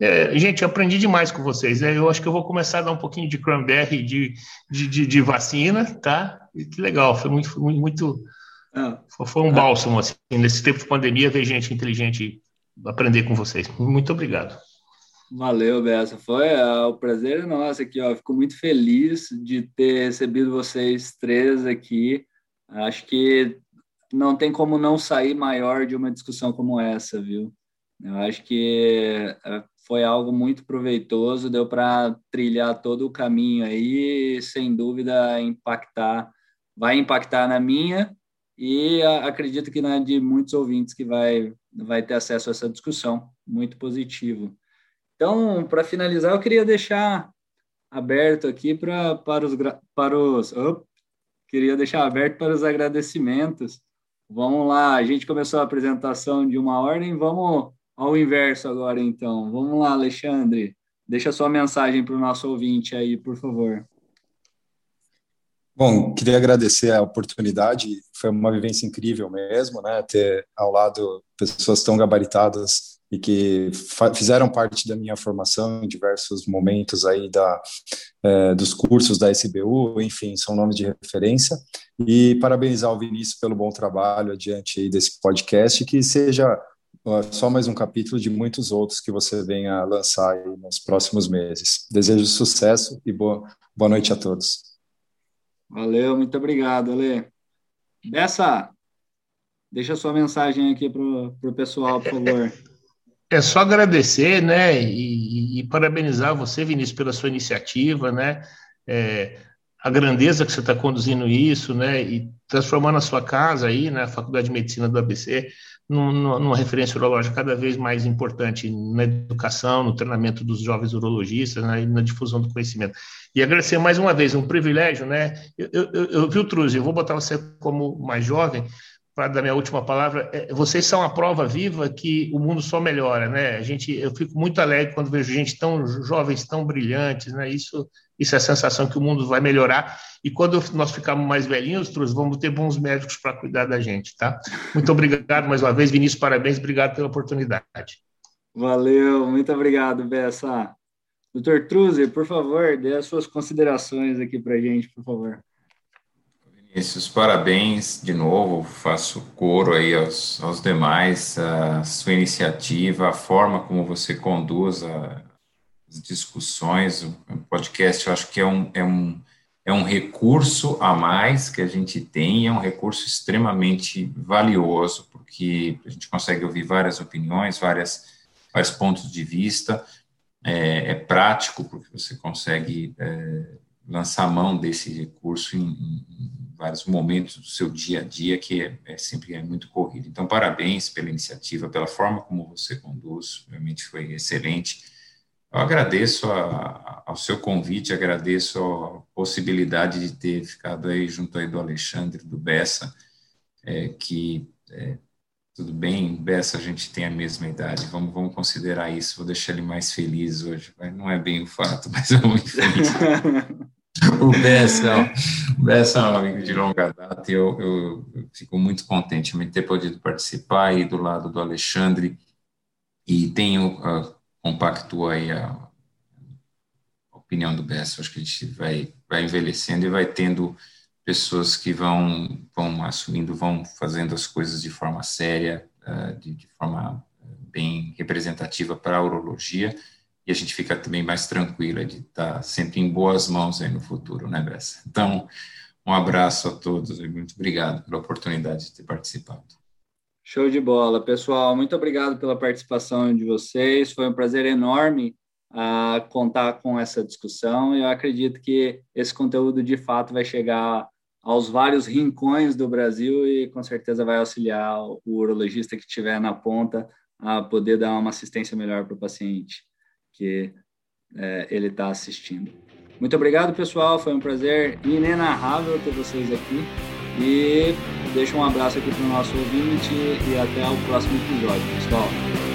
É, gente, eu aprendi demais com vocês. Né? Eu acho que eu vou começar a dar um pouquinho de cranberry de, de, de, de vacina, tá? E que legal, foi muito, foi muito ah. foi um bálsamo, assim, nesse tempo de pandemia, ver gente inteligente aprender com vocês. Muito obrigado. Valeu, Bessa. Foi uh, o prazer é nosso aqui, ó. Fico muito feliz de ter recebido vocês três aqui. Acho que não tem como não sair maior de uma discussão como essa, viu? Eu acho que é, foi algo muito proveitoso, deu para trilhar todo o caminho aí, sem dúvida impactar, vai impactar na minha e acredito que na de muitos ouvintes que vai vai ter acesso a essa discussão, muito positivo. Então, para finalizar, eu queria deixar aberto aqui para para os para os queria deixar aberto para os agradecimentos. Vamos lá, a gente começou a apresentação de uma ordem, vamos ao inverso agora, então. Vamos lá, Alexandre, deixa sua mensagem para o nosso ouvinte aí, por favor. Bom, queria agradecer a oportunidade, foi uma vivência incrível mesmo, né, ter ao lado pessoas tão gabaritadas e que fizeram parte da minha formação em diversos momentos aí da, é, dos cursos da SBU, enfim, são nomes de referência, e parabenizar o Vinícius pelo bom trabalho adiante desse podcast, que seja só mais um capítulo de muitos outros que você venha lançar nos próximos meses. Desejo sucesso e boa, boa noite a todos. Valeu, muito obrigado, Ale. Dessa, deixa sua mensagem aqui para o pessoal, por favor. [laughs] É só agradecer, né, e, e, parabenizar você, Vinícius, pela sua iniciativa, né, é, a grandeza que você está conduzindo isso, né, e transformando a sua casa aí, né, a Faculdade de Medicina do ABC, numa, numa referência urológica cada vez mais importante na educação, no treinamento dos jovens urologistas, né, na difusão do conhecimento. E agradecer mais uma vez, um privilégio, né, eu, eu, eu, eu vi o Truz, eu vou botar você como mais jovem, para dar minha última palavra, é, vocês são a prova viva que o mundo só melhora, né? A gente, eu fico muito alegre quando vejo gente tão jovens, tão brilhantes, né? Isso, isso é a sensação que o mundo vai melhorar. E quando nós ficarmos mais velhinhos, vamos ter bons médicos para cuidar da gente, tá? Muito obrigado mais uma vez, Vinícius, parabéns, obrigado pela oportunidade. Valeu, muito obrigado, Bessa. Doutor Truze, por favor, dê as suas considerações aqui para a gente, por favor. Vinícius, parabéns de novo, faço coro aí aos, aos demais, a sua iniciativa, a forma como você conduz a, as discussões, o podcast eu acho que é um, é, um, é um recurso a mais que a gente tem, é um recurso extremamente valioso, porque a gente consegue ouvir várias opiniões, várias, vários pontos de vista, é, é prático, porque você consegue é, lançar mão desse recurso em, em vários momentos do seu dia a dia, que é, é, sempre é muito corrido. Então, parabéns pela iniciativa, pela forma como você conduz, realmente foi excelente. Eu agradeço a, ao seu convite, agradeço a possibilidade de ter ficado aí junto aí do Alexandre, do Bessa, é, que é, tudo bem, Bessa, a gente tem a mesma idade, vamos, vamos considerar isso, vou deixar ele mais feliz hoje, não é bem o fato, [laughs] mas é muito feliz. [laughs] o Bessa, o é um amigo de longa data e eu, eu, fico muito contente de ter podido participar aí do lado do Alexandre. E tenho, uh, compactua aí a, opinião do Bessa, acho que a gente vai, vai envelhecendo e vai tendo pessoas que vão, vão assumindo, vão fazendo as coisas de forma séria, uh, de, de forma bem representativa para a urologia, e a gente fica também mais tranquila de estar sempre em boas mãos aí no futuro, né, Bessa? Então, um abraço a todos e muito obrigado pela oportunidade de ter participado. Show de bola, pessoal. Muito obrigado pela participação de vocês. Foi um prazer enorme uh, contar com essa discussão. Eu acredito que esse conteúdo de fato vai chegar aos vários rincões do Brasil e com certeza vai auxiliar o urologista que estiver na ponta a poder dar uma assistência melhor para o paciente que é, ele está assistindo. Muito obrigado, pessoal. Foi um prazer inenarrável ter vocês aqui. E deixo um abraço aqui para o nosso ouvinte e até o próximo episódio, pessoal.